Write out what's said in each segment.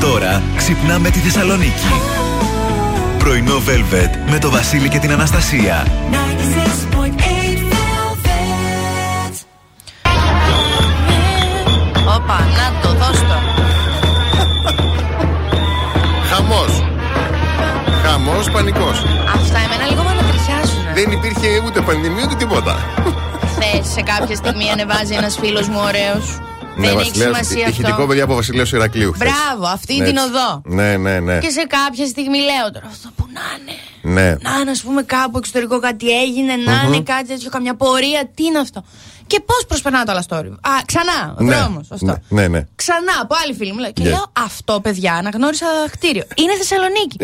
Τώρα ξυπνάμε τη Θεσσαλονίκη. Πρωινό Velvet με το Βασίλη και την Αναστασία. Όπα, να το, δώσ' το. Χαμός. Χαμός, πανικός. Αυτά εμένα λίγο με ανατριχιάζουν. Δεν υπήρχε ούτε πανδημία ούτε τίποτα. Χθε σε κάποια στιγμή ανεβάζει ένας φίλος μου ωραίος. Ναι, Δεν έχει Βασιλέας, σημασία ηχητικό αυτό. παιδιά από Βασιλέο Ηρακλείου. χθες. Μπράβο, αυτή Ναι, την έτσι. οδό. Ναι, ναι, ναι. Και σε κάποια στιγμή λέω τώρα αυτό που να είναι. Ναι. Να είναι, ας πούμε, κάπου εξωτερικό κάτι έγινε, να είναι κάτι τέτοιο, καμιά πορεία, τι είναι αυτό. Και πώς προσπερνάω το άλλα story. Α, ξανά, ο Ναι. δρόμο. Ναι, ναι, ναι. Ξανά από άλλη φίλη μου. Λέω, και Yeah. λέω αυτό, παιδιά, αναγνώρισα κτίριο. Είναι Θεσσαλονίκη.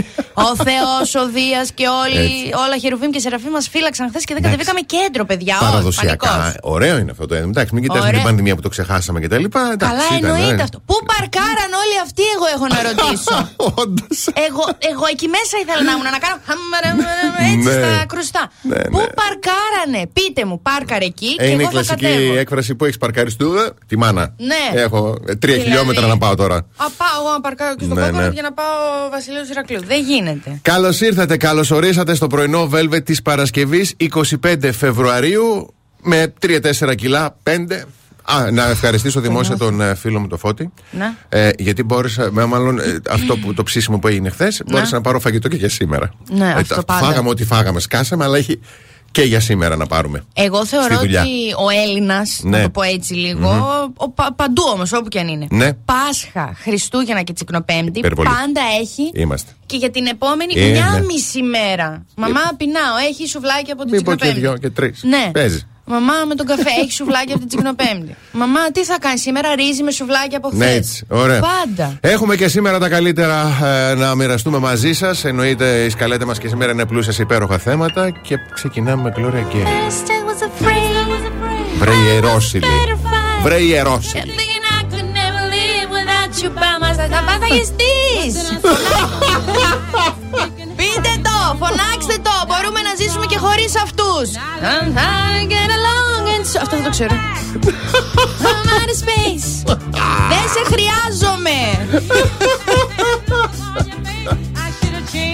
ο Θεός, ο Δίας και όλοι, Έτσι. όλα χερουβίμ και σεραφείμ μας φύλαξαν χθες και δεν κατεβήκαμε κέντρο, παιδιά. Ω, Παραδοσιακά. πανικός. Ωραίο είναι αυτό το ένδυμα. Εντάξει, μην κοιτάξουμε Ωραία. την πανδημία που το ξεχάσαμε και τα λοιπά. Εντάξει, Καλά, ήταν, εννοείται ε. αυτό. Πού παρκάραν όλοι αυτοί, εγώ έχω να ρωτήσω. Όντως. εγώ, εγώ εκεί μέσα ήθελα να ήμουν να κάνω έτσι Ναι. στα κρουστά. Ναι, Πού ναι. παρκάρανε, πείτε μου, πάρκαρε εκεί Ε, και είναι η εγώ θα κλασική κατέβω. έκφραση που έχεις παρκαριστούδα. Τη μάνα. Ναι. Έχω ε, τρία Δηλαδή- χιλιόμετρα να πάω τώρα. Α, πάω εγώ να παρκάρω και στο Ναι, κόκκινο ναι. για να πάω Βασιλείο Ηρακλείου. Δεν γίνεται. Καλώς ήρθατε, καλώς ορίσατε στο πρωινό Velvet της Παρασκευής 25 Φεβρουαρίου με 3-4 κιλά, 5. Α, να ευχαριστήσω δημόσια τον ε, φίλο μου το Φώτη. Ναι. Ε, γιατί μπόρεσα, με, μάλλον ε, αυτό που, το ψήσιμο που έγινε χθες, μπόρεσα να πάρω φαγητό και για σήμερα. Ναι, Ε, αυτό τα- πάντα. Φάγαμε ό,τι φάγαμε, σκάσαμε, αλλά έχει και για σήμερα να πάρουμε. Εγώ θεωρώ Στη δουλειά. ότι ο Έλληνας, Ναι. να το πω έτσι λίγο, ο, πα- παντού όμως, όπου και αν είναι. Ναι. Πάσχα, Χριστούγεννα και Τσικνοπέμπτη, Υπερβολή. πάντα έχει. Είμαστε. Και για την επόμενη Ε, μια ναι. μισή μέρα. Μαμά, πεινάω, έχει σουβλάκι από την Μην πω και Τσικνοπέμπτη. δυο και τρεις. Ναι. Παίζει. Μαμά με τον καφέ, έχεις σουβλάκι από την Τσικνοπέμπτη. Μαμά, τι θα κάνεις σήμερα, ρύζι με σουβλάκι από χθες. Ναι, έτσι. Ωραία. Πάντα. Έχουμε και σήμερα τα καλύτερα ε, να μοιραστούμε μαζί σας. Εννοείται η σκαλέτα μας και σήμερα είναι πλούσια σε υπέροχα θέματα. Και ξεκινάμε με Gloria Gaynor. Βρε ιερόσιλη. Βρε ιερόσιλη. Θα πας θα γεστείς. Πείτε το, φωνάξτε το. Μπορούμε να ζήσουμε και χωρίς αυτούς. Αυτό δεν το ξέρω. I'm out of space. Δεν σε χρειάζομαι.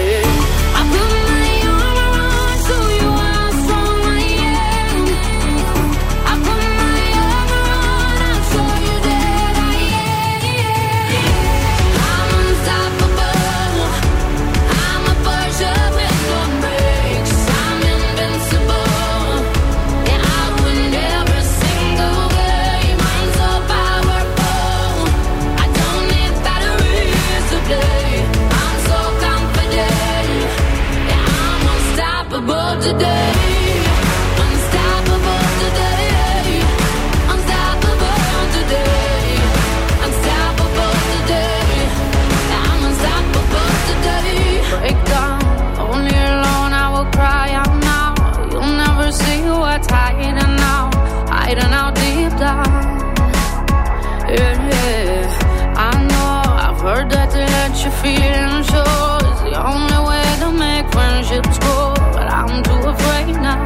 friendships grow, but I'm too afraid now.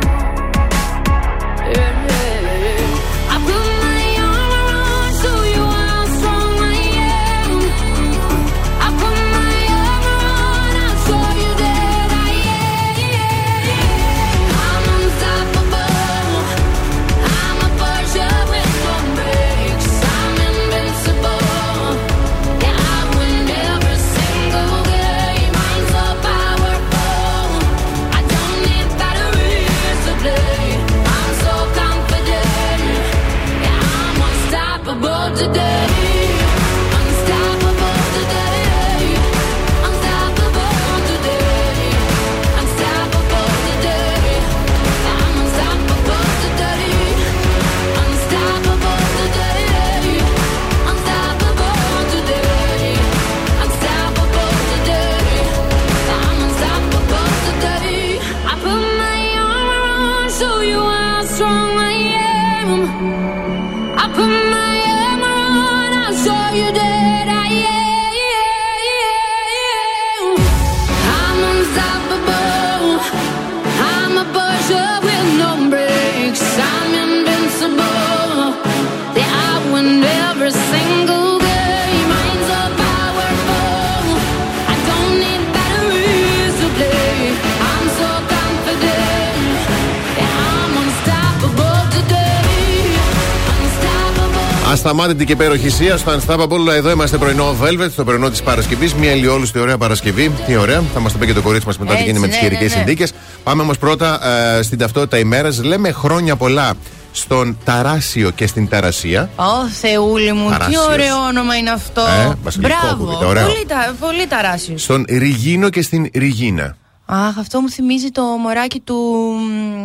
Ασταμάτητη και υπέροχη Σία στο Unstoppable. Εδώ είμαστε πρωινό Velvet, στο πρωινό της Παρασκευής. Μια ηλιόλουστη ωραία Παρασκευή. Τι ωραία. Θα μας το πει και το κορίτσι μας μετά τι Έτσι, γίνει με τις ναι, καιρικές ναι, ναι. συνθήκες. Πάμε όμως πρώτα ε, στην ταυτότητα ημέρας. Λέμε χρόνια πολλά στον Ταράσιο και στην Ταρασία. Ω Θεούλη μου, τι Ταράσιος. ωραίο όνομα είναι αυτό. Ε, βασιλικό που Μπράβο, πείτε, ωραίο. πολύ, τα, πολύ ταράσιος. Στον Ριγίνο και στην Ριγίνα. Αχ, αυτό μου θυμίζει το μωράκι του,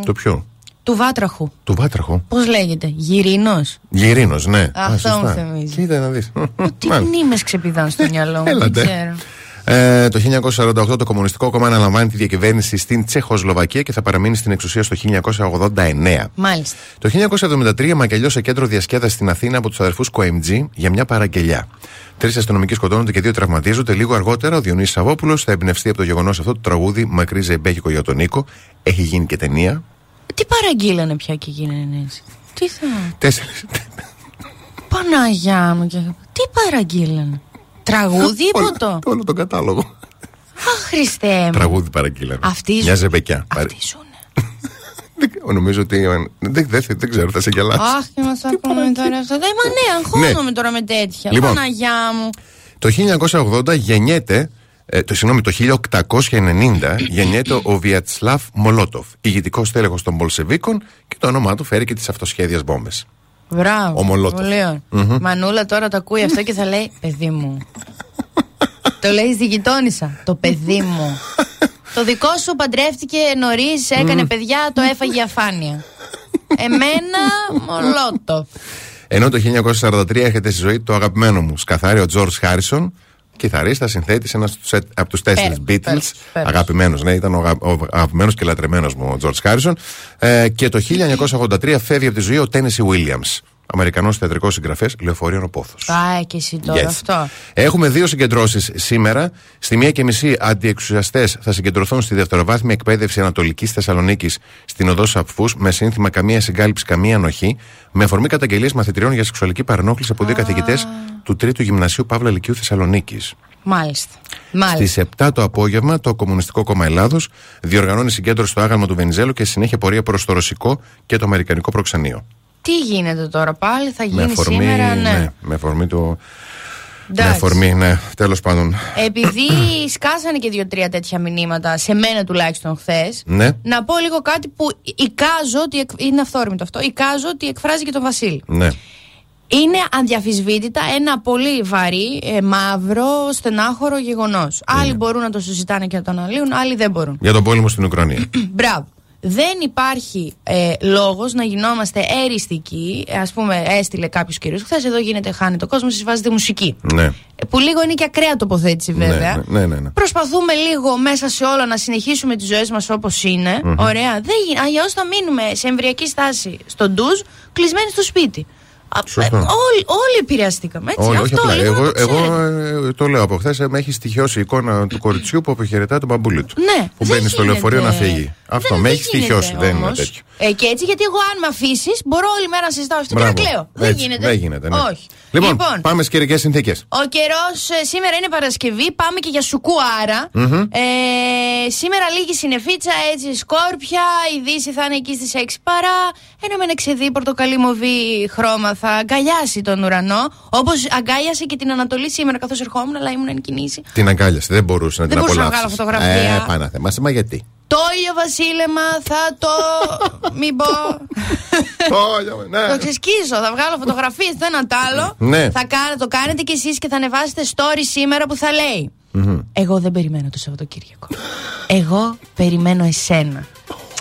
Το ποιο; Του Βάτραχου. Του Βάτραχου. Πώς λέγεται, Γυρίνος; Γυρίνος, ναι. Αυτό Α, σωστά. μου θυμίζει. Κοίτα να δεις. Τι μνήμες ξεπηδάνε στο μυαλό μου, δεν Έλατε. ξέρω. Ε, το 1948 το Κομμουνιστικό Κόμμα αναλαμβάνει τη διακυβέρνηση στην Τσεχοσλοβακία και θα παραμείνει στην εξουσία στο 1989. Μάλιστα. Το 1973 μακελιώσε κέντρο διασκέδασης στην Αθήνα από τους αδερφούς Κοεμτζή για μια παραγγελιά. Τρεις αστυνομικοί σκοτώνονται και δύο τραυματίζονται. Λίγο αργότερα ο Διονύσης Σαββόπουλος θα εμπνευστεί από το γεγονός αυτό το τραγούδι Μακρύ Ζεμπέκικο για τον Νίκο. Έχει γίνει και ταινία. Τι παραγγείλανε πια και γίνανε έτσι; Τι θα. Τέσσερις. Παναγιά μου και. Τι παραγγείλανε; Τραγούδι ή ποτό. Όλο τον κατάλογο. Αχ, Χριστέ μου. Τραγούδι παραγγείλανε. Αυτοί Μια ζουν. ζεμπεκιά. Αυτοί ζουνε. Δεν- Νομίζω ότι. Δεν, δεν, δεν ξέρω, θα σε γελάσει. Αχ, τι μας ακούνε τώρα αυτά. Δεν μα ναι, αγχώνομαι τώρα με τέτοια. Λοιπόν. Παναγιά μου. Το 1980 γεννιέται. Ε, το, συγγνώμη, το 1890 γεννιέται ο Βιατσλάβ Μολότοφ, ηγετικό τέλεχο των Πολσεβίκων και το όνομά του φέρει και τις αυτοσχέδιες μπόμπες. Μπράβο. Ο Μολότοφ. Πολύ ωραία. Μανούλα τώρα το ακούει αυτό και θα λέει Παιδί μου. το λέει στη γειτόνισσα. Το παιδί μου. το δικό σου παντρεύτηκε νωρίς, έκανε παιδιά, το έφαγε αφάνεια. Εμένα, μολότο. Ενώ το 1943 έρχεται στη ζωή το αγαπημένο μου σκαθάρι, ο Τζορτ Χάρισον, κιθαρίστας, συνθέτη, ένας από τους τέσσερις Πέρα, Beatles. πέρα, πέρα. Αγαπημένος, ναι, ήταν ο, αγα- ο αγαπημένος και λατρεμένος μου ο Τζορτ Χάρισον. Ε, και το 1983 φεύγει από τη ζωή ο Τένεσι Williams. Αμερικανός θεατρικός συγγραφέας, λεωφορείων ο Πόθο. Α, και εσύ τώρα Yes. αυτό. Έχουμε δύο συγκεντρώσεις σήμερα. Στη μία και μισή αντιεξουσιαστές θα συγκεντρωθούν στη δευτεροβάθμια εκπαίδευση Ανατολικής Θεσσαλονίκης στην οδό Σαπφού με σύνθημα Καμία συγκάλυψη, καμία ανοχή. Με αφορμή καταγγελίες μαθητριών για σεξουαλική παρενόχληση από δύο καθηγητές του Τρίτου Γυμνασίου Παύλα Λυκειού Θεσσαλονίκης. Μάλιστα. Μάλιστα. Στις 7 το απόγευμα, το Κομμουνιστικό Κόμμα Ελλάδος διοργανώνει συγκέντρωση στο άγαλμα του Βενιζέλου και συνέχεια πορεία προς το ρωσικό και το αμερικανικό προξενείο. Τι γίνεται τώρα πάλι, θα Με γίνει αφορμή, σήμερα, ναι. με αφορμή του. Με Εντάξει. αφορμή, ναι, τέλος πάντων. Επειδή σκάσανε και δύο-τρία τέτοια μηνύματα, σε μένα τουλάχιστον χθες, Ναι. να πω λίγο κάτι που εικάζω ότι. εκ- Είναι αυθόρμητο αυτό. Εικάζω ότι εκφράζει και τον Βασίλη. Ναι. Είναι αδιαφυσβήτητα ένα πολύ βαρύ, ε, μαύρο, στενάχωρο γεγονός. Άλλοι μπορούν να το συζητάνε και να το αναλύουν, άλλοι δεν μπορούν. Για τον πόλεμο στην Ουκρανία. Μπράβο. Δεν υπάρχει ε, λόγος να γινόμαστε εριστικοί. Α πούμε, έστειλε κάποιος κύριο χθες, εδώ γίνεται, χάνει το κόσμο, βάζετε μουσική. ναι. Ε, Που λίγο είναι και ακραία τοποθέτηση, βέβαια. Ναι, ναι, ναι, ναι. Προσπαθούμε λίγο μέσα σε όλα να συνεχίσουμε τις ζωές μας όπως είναι. Ωραία. Δεν γίνει. Αλλιώς θα μείνουμε σε εμβριακή στάση στο ντουζ, κλεισμένοι στο σπίτι. Α, Σωστά. ε, όλοι, όλοι επηρεαστήκαμε. Έτσι, Όχι, αυτό όχι απλά. λίγο να Εγώ, το εγώ ξέρετε. ε, το λέω από χθες. Με έχει στοιχειώσει η εικόνα του κοριτσιού που αποχαιρετάει τον μπαμπούλι του. Ναι, Που δεν μπαίνει στο γίνεται. λεωφορείο να φύγει. Αυτό Δεν- με δεν έχει στοιχειώσει. γίνεται Δεν είναι όμως. τέτοιο. Ε, και έτσι, γιατί εγώ αν με αφήσεις, μπορώ όλη μέρα να συζητάω αυτό και να Μπράβο. κλαίω. Δεν Έτσι, γίνεται. Δεν γίνεται. Ναι. Όχι. Λοιπόν, πάμε στις καιρικές συνθήκες. Ο καιρός σήμερα είναι Παρασκευή. Πάμε και για σουκουάρα. Ε, σήμερα λίγη συνεφίτσα, έτσι σκόρπια. Η Δύση θα είναι εκεί στις 6 παρά. Ένα με εξεδί πορτοκαλί μοβί χρώμα θα αγκαλιάσει τον ουρανό. Όπως αγκάλιασε και την Ανατολή σήμερα καθώς ερχόμουν, αλλά ήμουν εν κινήσει. Την αγκάλιασε. Δεν μπορούσε να Δεν την μπορούσα να απολαύσεις. βγάλω φωτογραφία. Ε, πάνω θέμα. Μα γιατί; Το ήλιο βασίλεμα θα το. Μην πω. Ω, ναι. Το ξεσκίσω, θα βγάλω φωτογραφίες το ένα τ' άλλο. Ναι. Θα κάνω, το κάνετε κι εσείς και θα ανεβάσετε story σήμερα που θα λέει. Εγώ δεν περιμένω το Σαββατοκύριακο. Εγώ περιμένω εσένα.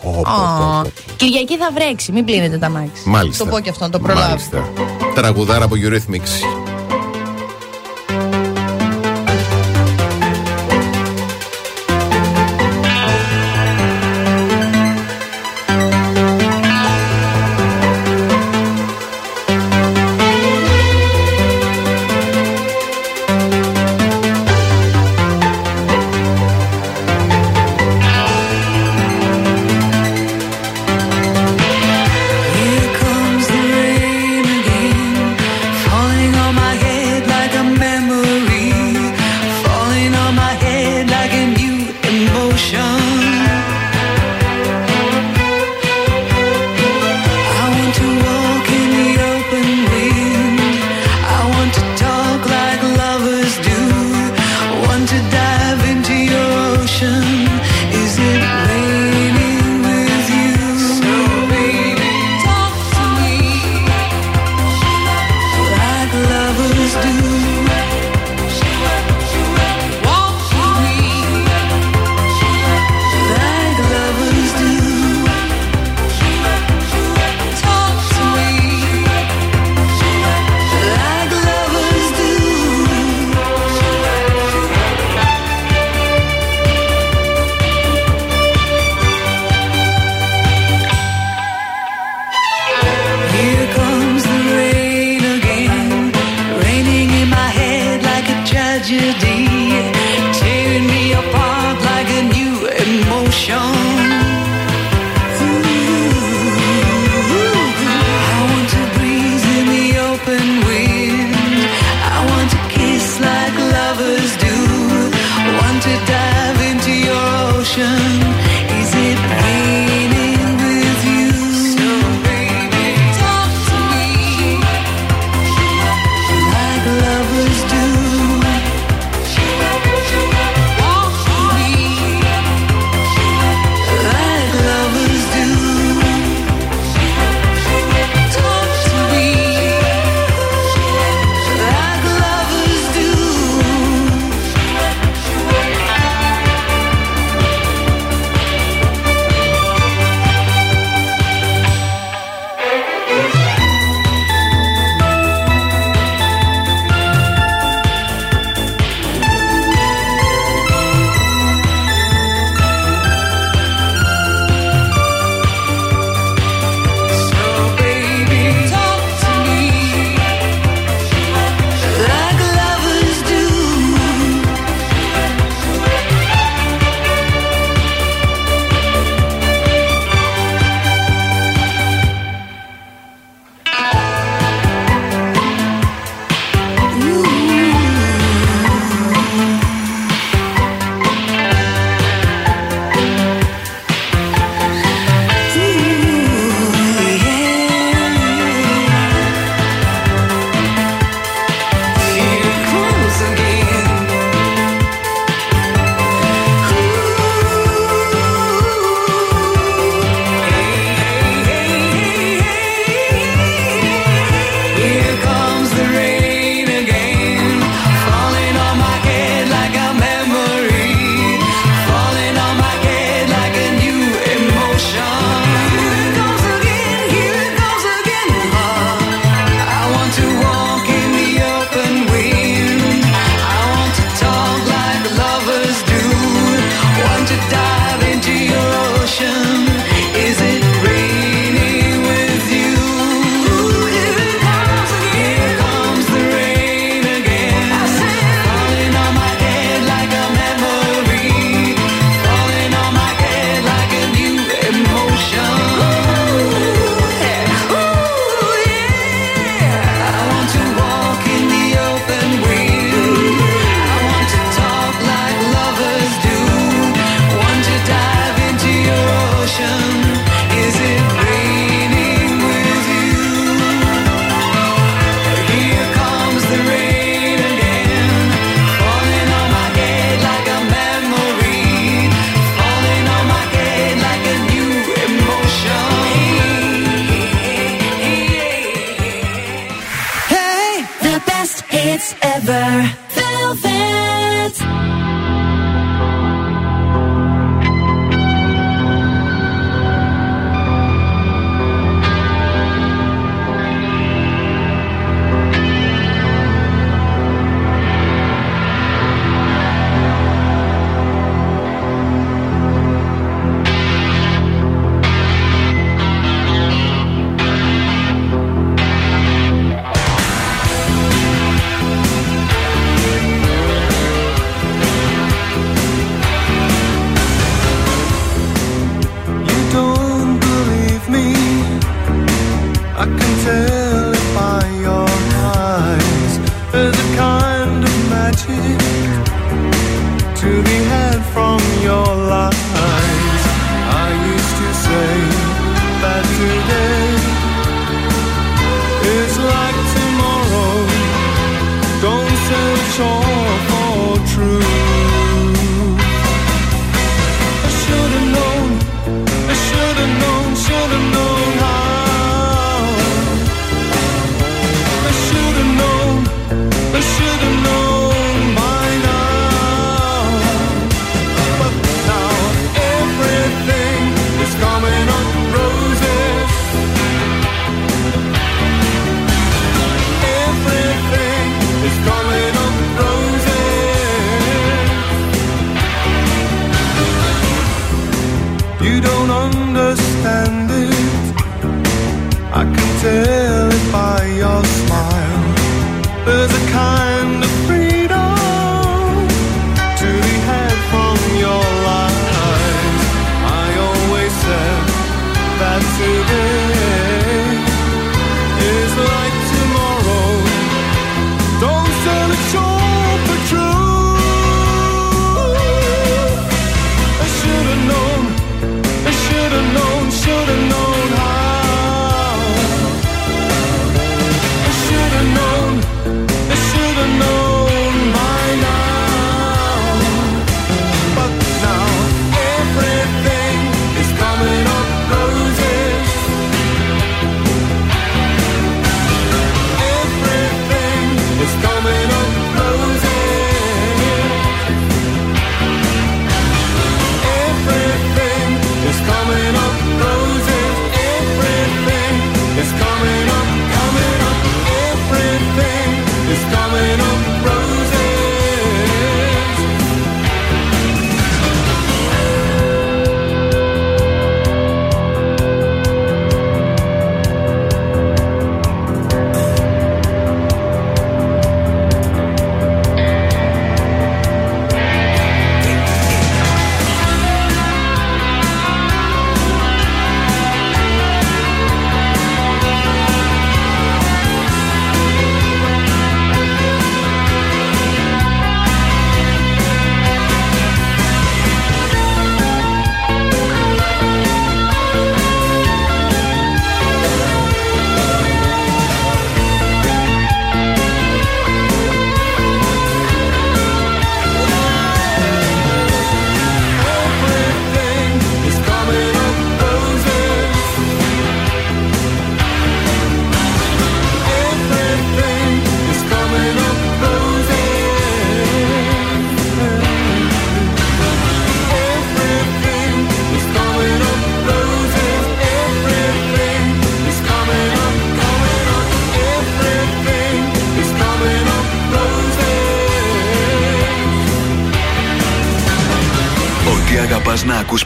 Ω, πω, πω, Ω, πω. Κυριακή θα βρέξει, μην πλύνετε τα μάτια. Μάλιστα. Το πω και αυτό, να το προλάβω. Μάλιστα. Τραγουδάρα από Eurythmics.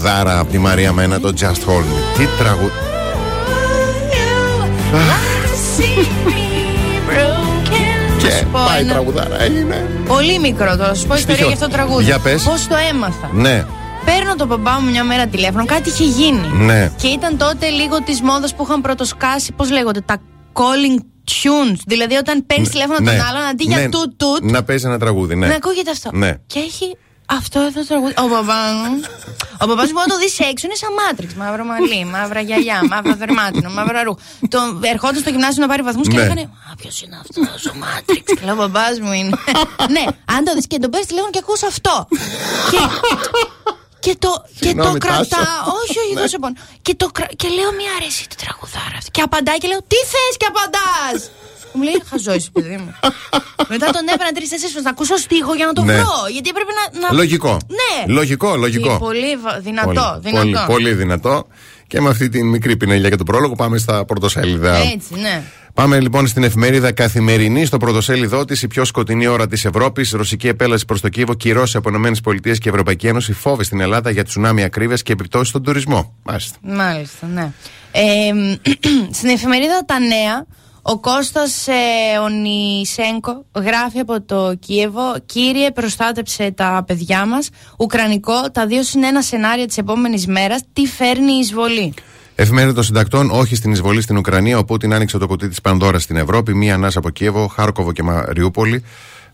Τραγουδάρα από τη Μαρία Μένα το Just Hold Me. Τι τραγου... You like to see me broken. Και σου πω πάει ένα- τραγουδάρα, έγινε. Πολύ μικρό τώρα, θα σου πω ιστορία Στοιχείο. για αυτό το τραγούδι. Για πες. Πώς το έμαθα. Ναι, Παίρνω τον μπαμπά μου μια μέρα τηλέφωνο, κάτι είχε γίνει. ναι. Και ήταν τότε λίγο της μόδας που είχαν πρωτοσκάσει, πώς λέγονται, τα calling tunes. Δηλαδή όταν παίρνεις τηλέφωνο ναι. τον άλλον, αντί για Ναι. τούτ τούτ, Να παίζει ένα τραγούδι, ναι. να ακούγεται αυτό. Ναι. Και έχει αυτό εδώ το τραγούδι. Ο μπαμπά μου. Ο μπαμπά μου μπορεί να το δεις έξω, είναι σαν μάτριξ. Μαύρο μαλλί, μαύρα γυαλιά, μαύρο δερμάτινο, μαύρο ρούχο. Τον ερχόταν στο γυμνάσιο να πάρει βαθμούς και Ναι. λέγανε Α, ποιος είναι αυτός ο μάτριξ. Και λέω, ο μπαμπά μου είναι. ναι, αν το δεις και τον παίρνει τηλέφωνο και ακούς αυτό. και Και το, και το Συγγνώμη, κρατάω. Τάσο. όχι, όχι, Ναι. δώσε πόνο. Και, το, κρα- και λέω μια αρέσει το τραγουδάρα αυτή. Και απαντάει και λέω, Τι θες και απαντάς; Μου λέει, χαζός είσαι, παιδί μου. Μετά τον έπαιρνα τρει-τέσσερι φορές να ακούσω στίχο για να το Ναι. βρω. Γιατί έπρεπε να. να... Λογικό. Ναι. Λογικό, λογικό. Και Πολύ βα- δυνατό. Πολύ, δυνατό. Πολύ, πολύ δυνατό. Και με αυτή τη μικρή πινελιά και το πρόλογο πάμε στα πρωτοσέλιδα. Έτσι, ναι. Πάμε λοιπόν στην εφημερίδα Καθημερινή, στο πρωτοσέλιδό της, η πιο σκοτεινή ώρα της Ευρώπης. Ρωσική επέλαση προς το Κίεβο, κυρώσεις από ΗΠΑ και Ευρωπαϊκή Ένωση, φόβε στην Ελλάδα για τσουνάμι ακρίβειας και επιπτώσεις στον τουρισμό. Μάλιστα. Μάλιστα, ναι. Ε, στην εφημερίδα Τα Νέα, ο Κώστας ε, Ονισέγκο γράφει από το Κίεβο «Κύριε, προστάτεψε τα παιδιά μας, Ουκρανικό, τα δύο συν ένα σενάρια της επόμενης μέρας, τι φέρνει η εισβολή». Εφημερίδα των συντακτών, όχι στην εισβολή στην Ουκρανία. Ο Πούτιν άνοιξε το κουτί της Πανδώρας στην Ευρώπη. Μία ανάσα από Κίεβο, Χάρκοβο και Μαριούπολη.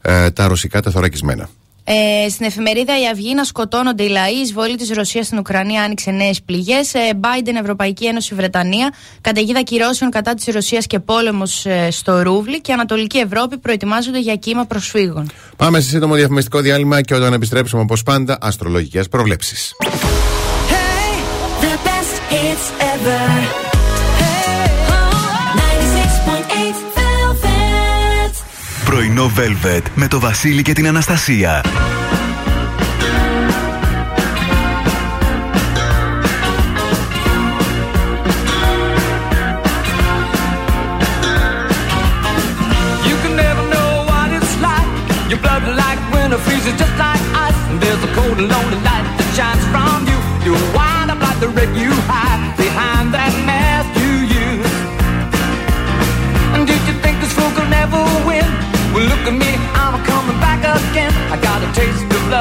Ε, τα ρωσικά τεθωρακισμένα. Ε, στην εφημερίδα Η Αυγή να σκοτώνονται οι λαοί. Η εισβολή της Ρωσίας στην Ουκρανία άνοιξε νέες πληγές. Ε, Biden, Ευρωπαϊκή Ένωση, Βρετανία. Καταιγίδα κυρώσεων κατά της Ρωσίας και πόλεμος στο Ρούβλι. Και Ανατολική Ευρώπη προετοιμάζονται για κύμα προσφύγων. Πάμε σε σύντομο διαφημιστικό διάλειμμα και όταν επιστρέψουμε, όπως πάντα, αστρολογικές προβλέψεις. The best hits ever. Πρωινό Velvet με το Βασίλη και την Αναστασία. You can never know what it's like. Your blood like winter freezes just like ice. And there's a cold and lonely light that shines from you. You wind up like the wreck you hide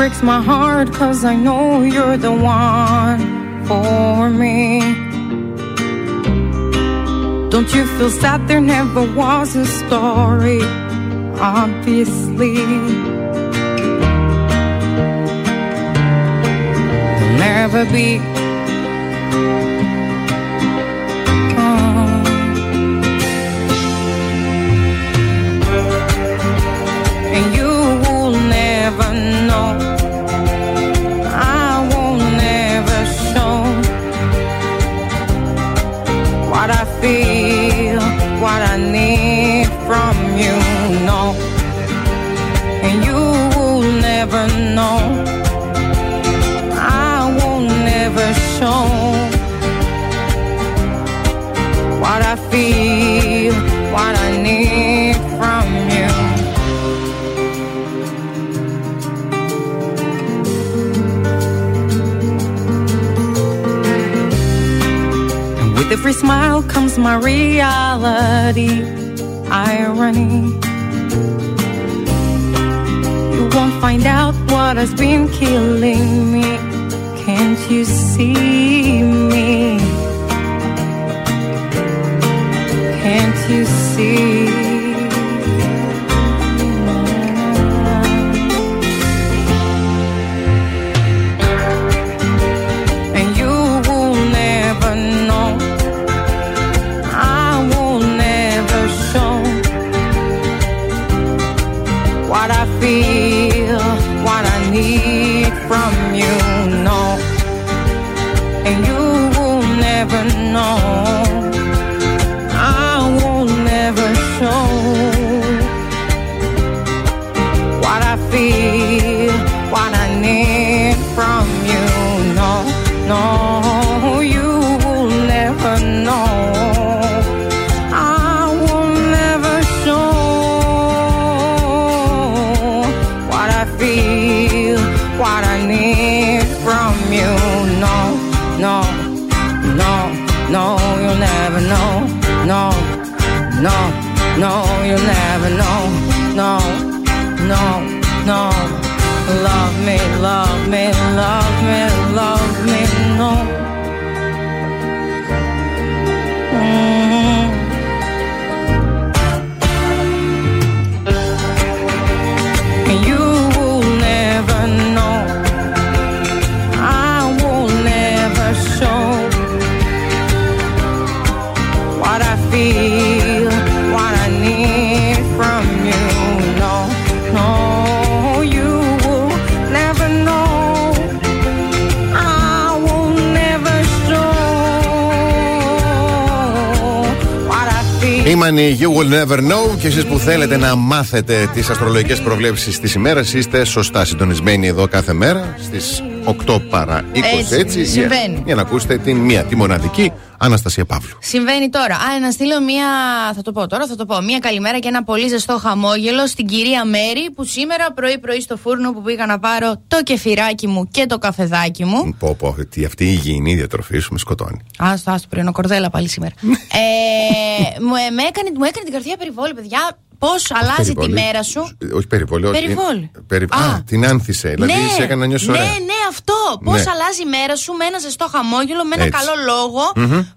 Breaks my heart cause I know you're the one for me. Don't you feel sad there never was a story? Obviously, never be. Smile comes my reality, irony. You won't find out what has been killing me. Can't you see me? Can't you see? Feel. Ήμανοι You Will Never Know και εσείς που θέλετε να μάθετε τις αστρολογικές προβλέψεις της ημέρας είστε σωστά συντονισμένοι εδώ κάθε μέρα στις 8 παρά 20 έτσι, Έτσι, για, συμβαίνει. για να ακούσετε την μία, τη μοναδική Αναστασία Παύλου. Συμβαίνει τώρα. Α, να στείλω μία. Θα το πω τώρα, θα το πω. Μία καλημέρα και ένα πολύ ζεστό χαμόγελο στην κυρία Μέρη που σήμερα πρωί-πρωί στο φούρνο που πήγα να πάρω το κεφυράκι μου και το καφεδάκι μου. Πω πω, τι αυτή η υγιεινή διατροφή σου με σκοτώνει. Άστο, άστο, πριν ο Κορδέλα πάλι σήμερα. ε, μου, ε, με έκανε, μου έκανε την καρδιά περιβόλη, παιδιά. Πώς αλλάζει τη Περιβόλη. μέρα σου; Ε, Όχι περιβόλη. όχι. Περιβόλη. Περι... Α. Α. την άνθησε. Δηλαδή σε έκανε να νιώσει ναι, ωραία. ναι, αυτό. Πώς Ναι. αλλάζει η μέρα σου με ένα ζεστό χαμόγελο, με ένα Έτσι. καλό λόγο.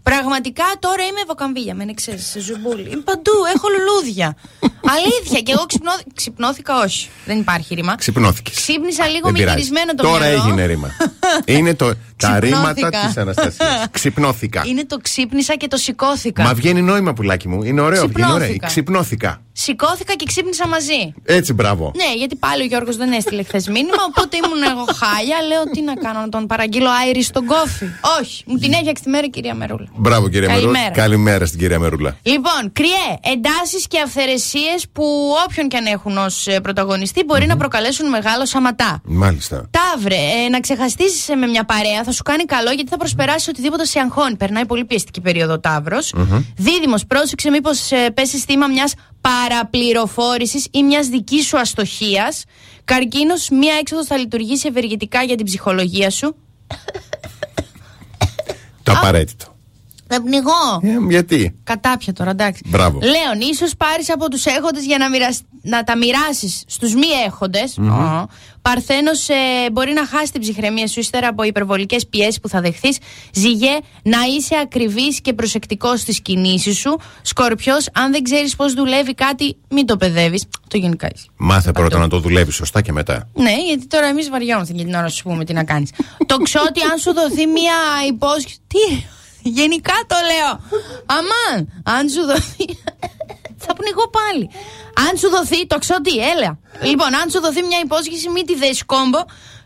Πραγματικά τώρα είμαι βοκαμβίλια. Με ξέρει, σε ζουμπούλι. Είμαι παντού, έχω λουλούδια. Αλήθεια. Και εγώ ξυπνώ... ξυπνώθηκα, όχι. Δεν υπάρχει ρήμα. Ξυπνώθηκες. Ξύπνησα λίγο μυθισμένο το Τώρα μυαλό. έγινε ρήμα. Είναι το, τα Ξυπνώθηκα. ρήματα της Αναστασίας. Ξυπνώθηκα. Είναι το ξύπνησα και το σηκώθηκα. Μα βγαίνει νόημα, πουλάκι μου. Είναι ωραίο. Βγαίνει ωραίο. Ξυπνώθηκα. Ξυπνώθηκα. Σηκώθηκα και ξύπνησα μαζί. Έτσι, μπράβο. Ναι, γιατί πάλι ο Γιώργος δεν έστειλε χθες μήνυμα, οπότε ήμουν εγώ χάλια. Λέω τι να κάνω, να τον παραγγείλω άιρι στον κόφι; Όχι, μου την έφτιαξε τη μέρα η κυρία Μερούλα. Μπράβο, κυρία Μερούλα. Καλημέρα. Καλημέρα στην κυρία Μερούλα. Λοιπόν, κρυέ, εντάσεις και αυθαιρεσίες που όποιον και αν έχουν ως πρωταγωνιστή μπορεί να προκαλέσουν μεγάλο σαματά. Μάλιστα. Ταύρε, ε, να ξεχαστεί με μια παρέα θα σου κάνει καλό γιατί θα προσπεράσει οτιδήποτε σε αγχώνει. Περνάει πολύ πιεστική περίοδο Ταύρος. Δίδυμος, πρόσεξε μήπως ε, πέσει θύμα μιας παραπληροφόρησης ή μιας δικής σου αστοχίας. Καρκίνος, μία έξοδος θα λειτουργήσει ευεργετικά για την ψυχολογία σου. Το απαραίτητο. Θα πνιγώ. Ε, γιατί; Κατάπια τώρα, εντάξει. Μπράβο. Λέων, ίσως πάρεις από τους έχοντες για να, μοιρασ... να τα μοιράσεις στους μη έχοντες. Παρθένος, ε, μπορεί να χάσει την ψυχραιμία σου ύστερα από υπερβολικές πιέσεις που θα δεχθείς. Ζυγέ, να είσαι ακριβής και προσεκτικός στις κινήσεις σου. Σκορπιός, αν δεν ξέρεις πώς δουλεύει κάτι, μην το παιδεύεις. Το γενικά είσαι. Μάθε πρώτα να το δουλεύεις σωστά και μετά. Ναι, γιατί τώρα εμείς βαριόμαστε για την ώρα σου πούμε τι να κάνεις. το ξότι, αν σου δοθεί μία υπόσχεση. Τι, γενικά το λέω. Αμάν, αν σου δοθεί. Θα πνιγώ πάλι. Αν σου δοθεί, το ξότι, έλα. Λοιπόν, αν σου δοθεί μια υπόσχεση, μην τη δέσει κόμπο.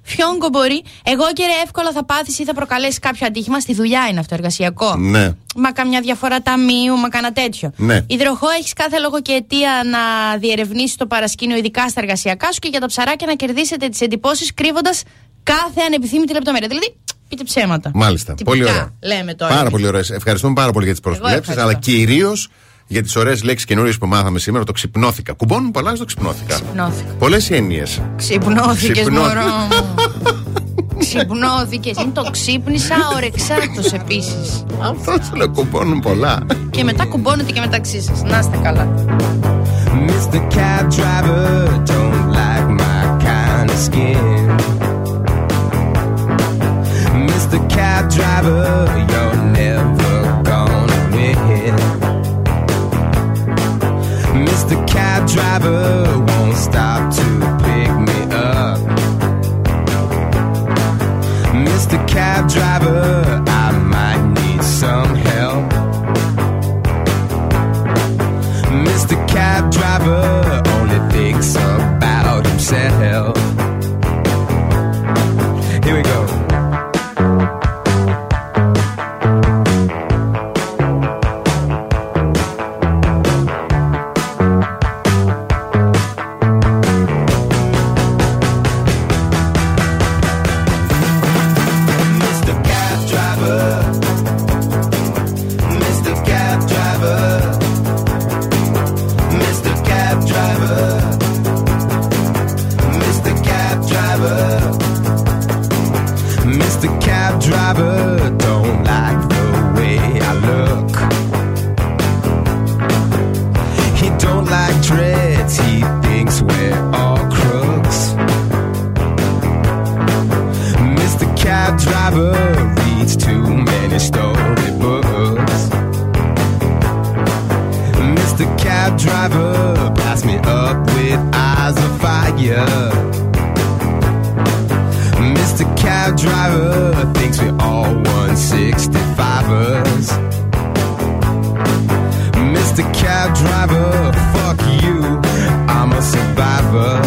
Φιόγκο μπορεί. Εγώ και ρε, εύκολα θα πάθεις ή θα προκαλέσεις κάποιο ατύχημα. Στη δουλειά είναι αυτό, εργασιακό. Ναι. Μα καμιά διαφορά ταμείου, μα κανένα τέτοιο. Ναι. Υδροχό, έχεις κάθε λόγο και αιτία να διερευνήσεις το παρασκήνιο, ειδικά στα εργασιακά σου και για τα ψαράκια να κερδίσετε τις εντυπώσεις κρύβοντας κάθε ανεπιθύμητη λεπτομέρεια. Δηλαδή, πείτε ψέματα. Μάλιστα. Τυπικά, Πολύ ωραία. Λέμε τώρα. Πάρα πολύ ωραία. Ευχαριστούμε πάρα πολύ για τις προσβλέψεις, ευχαριστώ. αλλά κυρίως για τις ωραίες λέξεις καινούριες που μάθαμε σήμερα. Το ξυπνώθηκα. Κουμπώνουν πολλά στο ξυπνώθηκα. Ξυπνώθηκα. Πολλές έννοιες. Ξυπνώθηκες, Ξυπνώ- μωρό μου. Ξυπνώθηκες. Είναι το ξύπνησα ορεξάτος επίσης. Αυτό σου λέω, κουμπώνουν πολλά. και μετά κουμπώνετε και μεταξύ σας. Να είστε καλά. Mr. Cab Driver, don't like my kind of skin. Mr. Cab Driver, you're never gonna win. Mr. Cab Driver won't stop to pick me up. Mr. Cab Driver, I might need some help. Mr. Cab Driver only thinks about himself. Cab Driver, pass me up with eyes of fire. Mr. Cab Driver thinks we're all 165ers. Mr. Cab Driver, fuck you, I'm a survivor.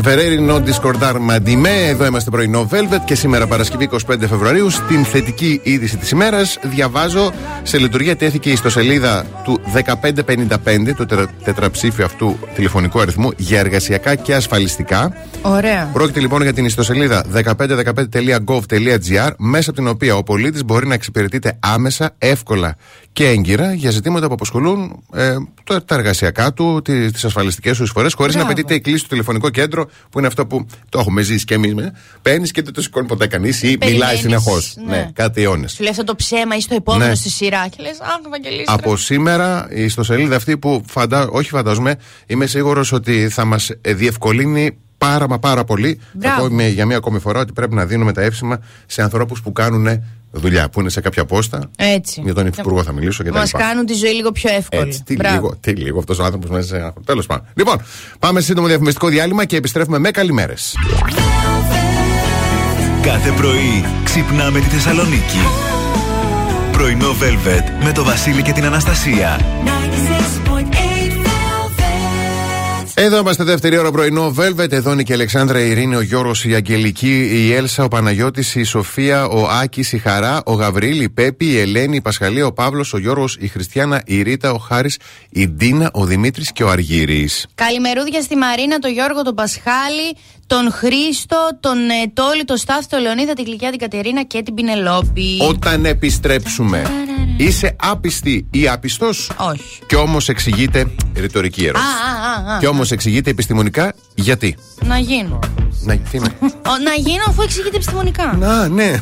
E non Γιούσου Φεραίρι, No Discordar Mandime. Εδώ είμαστε πρωινό Velvet και σήμερα Παρασκευή 25 Φεβρουαρίου. Στην θετική είδηση της ημέρας διαβάζω σε λειτουργία τέθηκε η ιστοσελίδα του 1555, του τετρα- τετραψήφιου αυτού τηλεφωνικού αριθμού για εργασιακά και ασφαλιστικά. Ωραία. Πρόκειται λοιπόν για την ιστοσελίδα 1515.gov.gr, μέσα από την οποία ο πολίτης μπορεί να εξυπηρετείται άμεσα, εύκολα και έγκυρα για ζητήματα που απασχολούν ε, το- τα εργασιακά του, τις ασφαλιστικές του εισφορές, χωρίς να Μπράβο. απαιτείται η κλίση του τηλεφωνικό κέντρο, που είναι αυτό που το έχουμε ζήσει και εμείς. Παίρνεις και δεν το σηκώνει ποτέ κανείς ή μιλάει Περιμένεις, συνεχώς. ναι. Ναι, κάτι αιώνες. Σου λέει αυτό το ψέμα ή στο επόμενο Ναι. στη σειρά. Και λες, Αχ, Ευαγγελίστρα. Από σήμερα η ιστοσελίδα αυτή που φαντα... όχι φαντάζομαι, είμαι σίγουρος ότι θα μας διευκολύνει πάρα μα πάρα πολύ. Μπράβο. Θα πω με- για μία ακόμη φορά ότι πρέπει να δίνουμε τα εύσημα σε ανθρώπους που κάνουν δουλειά, που είναι σε κάποια πόστα. Έτσι. Για τον υφυπουργό θα μιλήσω και τα Μας λοιπά. κάνουν τη ζωή λίγο πιο εύκολη. Έτσι, τι Μπράβο. λίγο, τι λίγο αυτός ο άνθρωπος μέσα σε. Τέλος πάντων. Λοιπόν, πάμε σε σύντομο διαφημιστικό διάλειμμα και επιστρέφουμε με καλημέρες. Κάθε πρωί ξυπνάμε τη Θεσσαλονίκη. Πρωινό Velvet με το Βασίλη και την Αναστασία. Εδώ είμαστε δεύτερη ώρα πρωινό Velvet. Εδώ είναι και η Αλεξάνδρα, η Ειρήνη, ο Γιώργο, η Αγγελική, η Έλσα, ο Παναγιώτης, η Σοφία, ο Άκης, η Χαρά, ο Γαβρίλη, η Πέπη, η Ελένη, η Πασχαλία, ο Παύλος, ο Γιώργο, η Χριστιανά, η Ρίτα, ο Χάρης, η Ντίνα, ο Δημήτρης και ο Αργύρης. Καλημερούδια στη Μαρίνα, τον Γιώργο, τον Πασχάλη, τον Χρήστο, τον ε, Τόλι, τον Στάθη, τον Λεωνίδα, την Γλυκιά, την Κατερίνα και την Πινελόπη. Όταν επιστρέψουμε, είσαι άπιστη ή άπιστος; Όχι. Και όμως εξηγείται ρητορική Α, ερώτηση. α, α, α. Και όμως εξηγείται επιστημονικά γιατί; Να γίνω. Να, τι είναι. Ο, να γίνω αφού εξηγείται επιστημονικά. Να, ναι.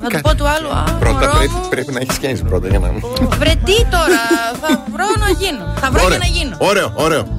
Να του πω του άλλου. Α, Πρώτα μωρό πρέπει, μου. πρέπει να έχεις σχέση πρώτα για να. Βρε τι τώρα, θα βρω να γίνω. Θα βρω Ωραίο, και να γίνω. ωραίο, ωραίο.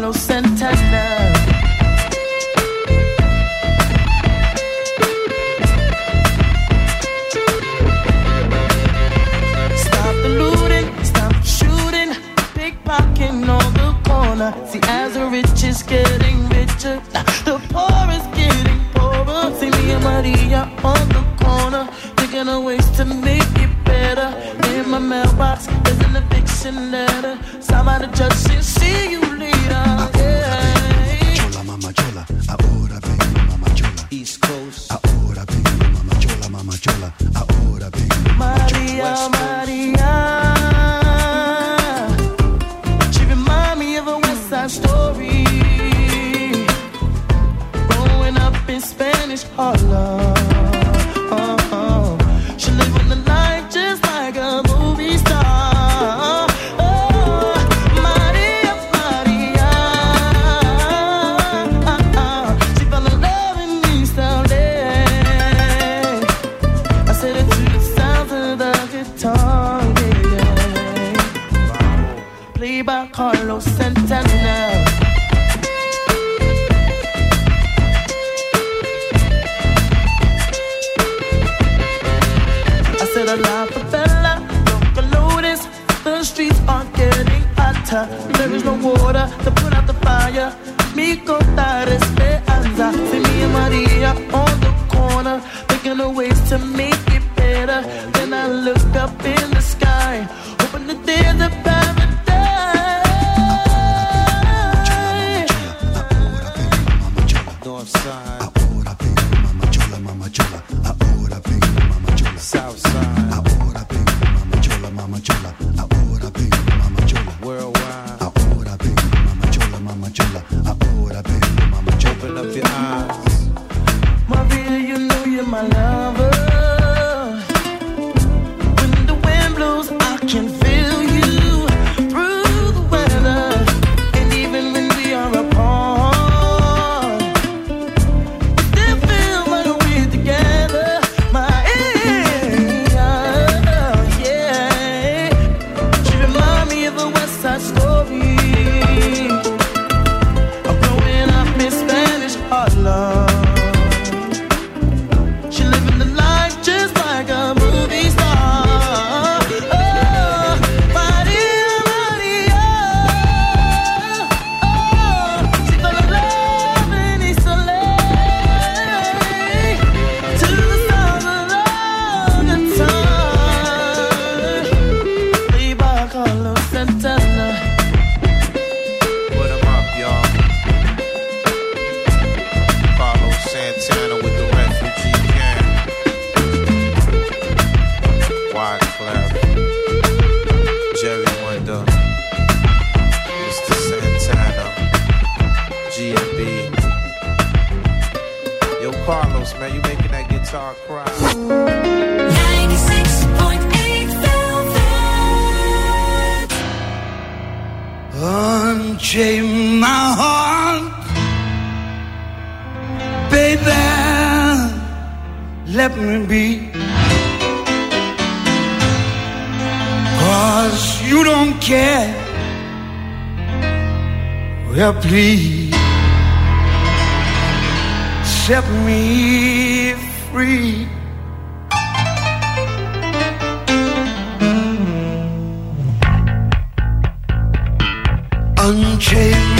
corner. See, as the rich is getting richer, the poor is getting poorer. See me and Maria on the corner, thinking of ways to make it better. In my mailbox, there's an eviction letter. Signed by the judge, she'll see you later. Yeah. Chola, mama chola, ahora vengo, mama chola. East Coast, ahora vengo, mama chola, mama chola, ahora vengo. Maria, Maria. alone. up on all crowd. Unchain my heart, baby. Let me be. Cause you don't care. Well, please set me free. Unchained.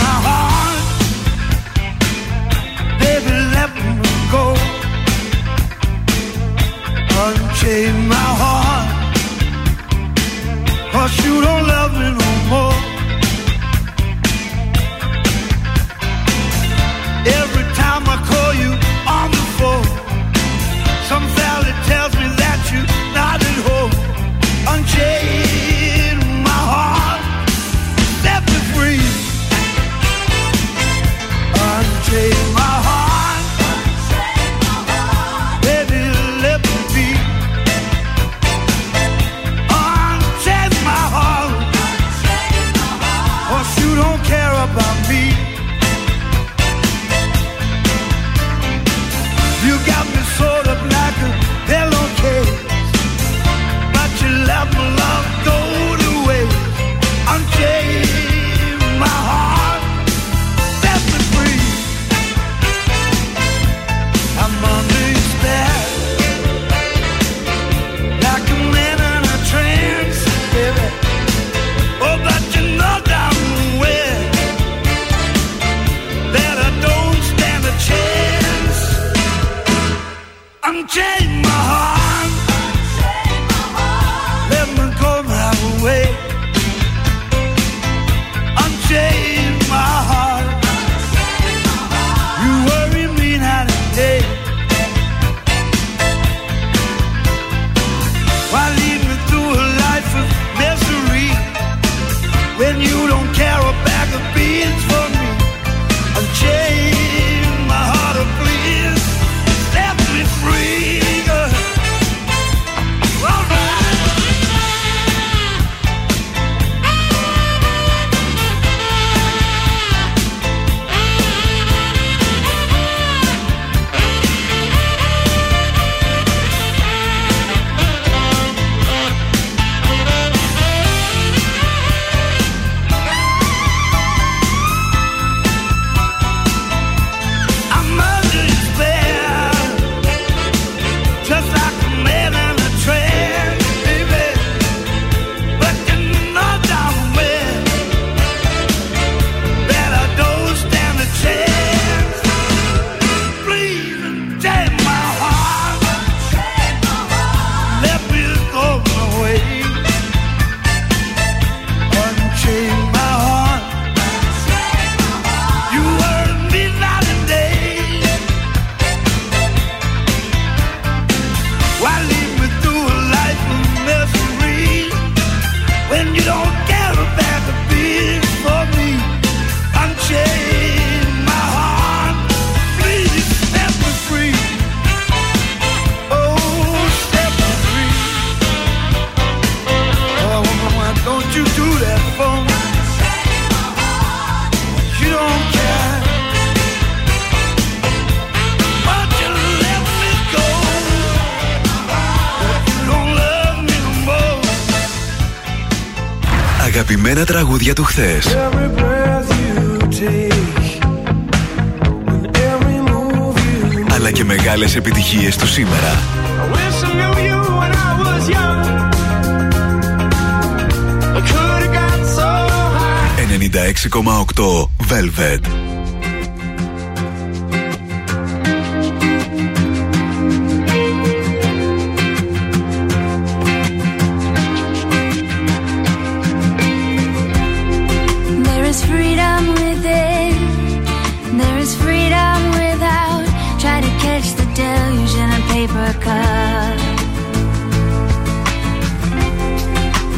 A paper cup.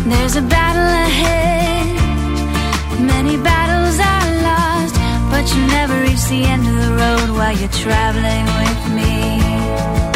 There's a battle ahead, many battles are lost, but you never reach the end of the road while you're traveling with me.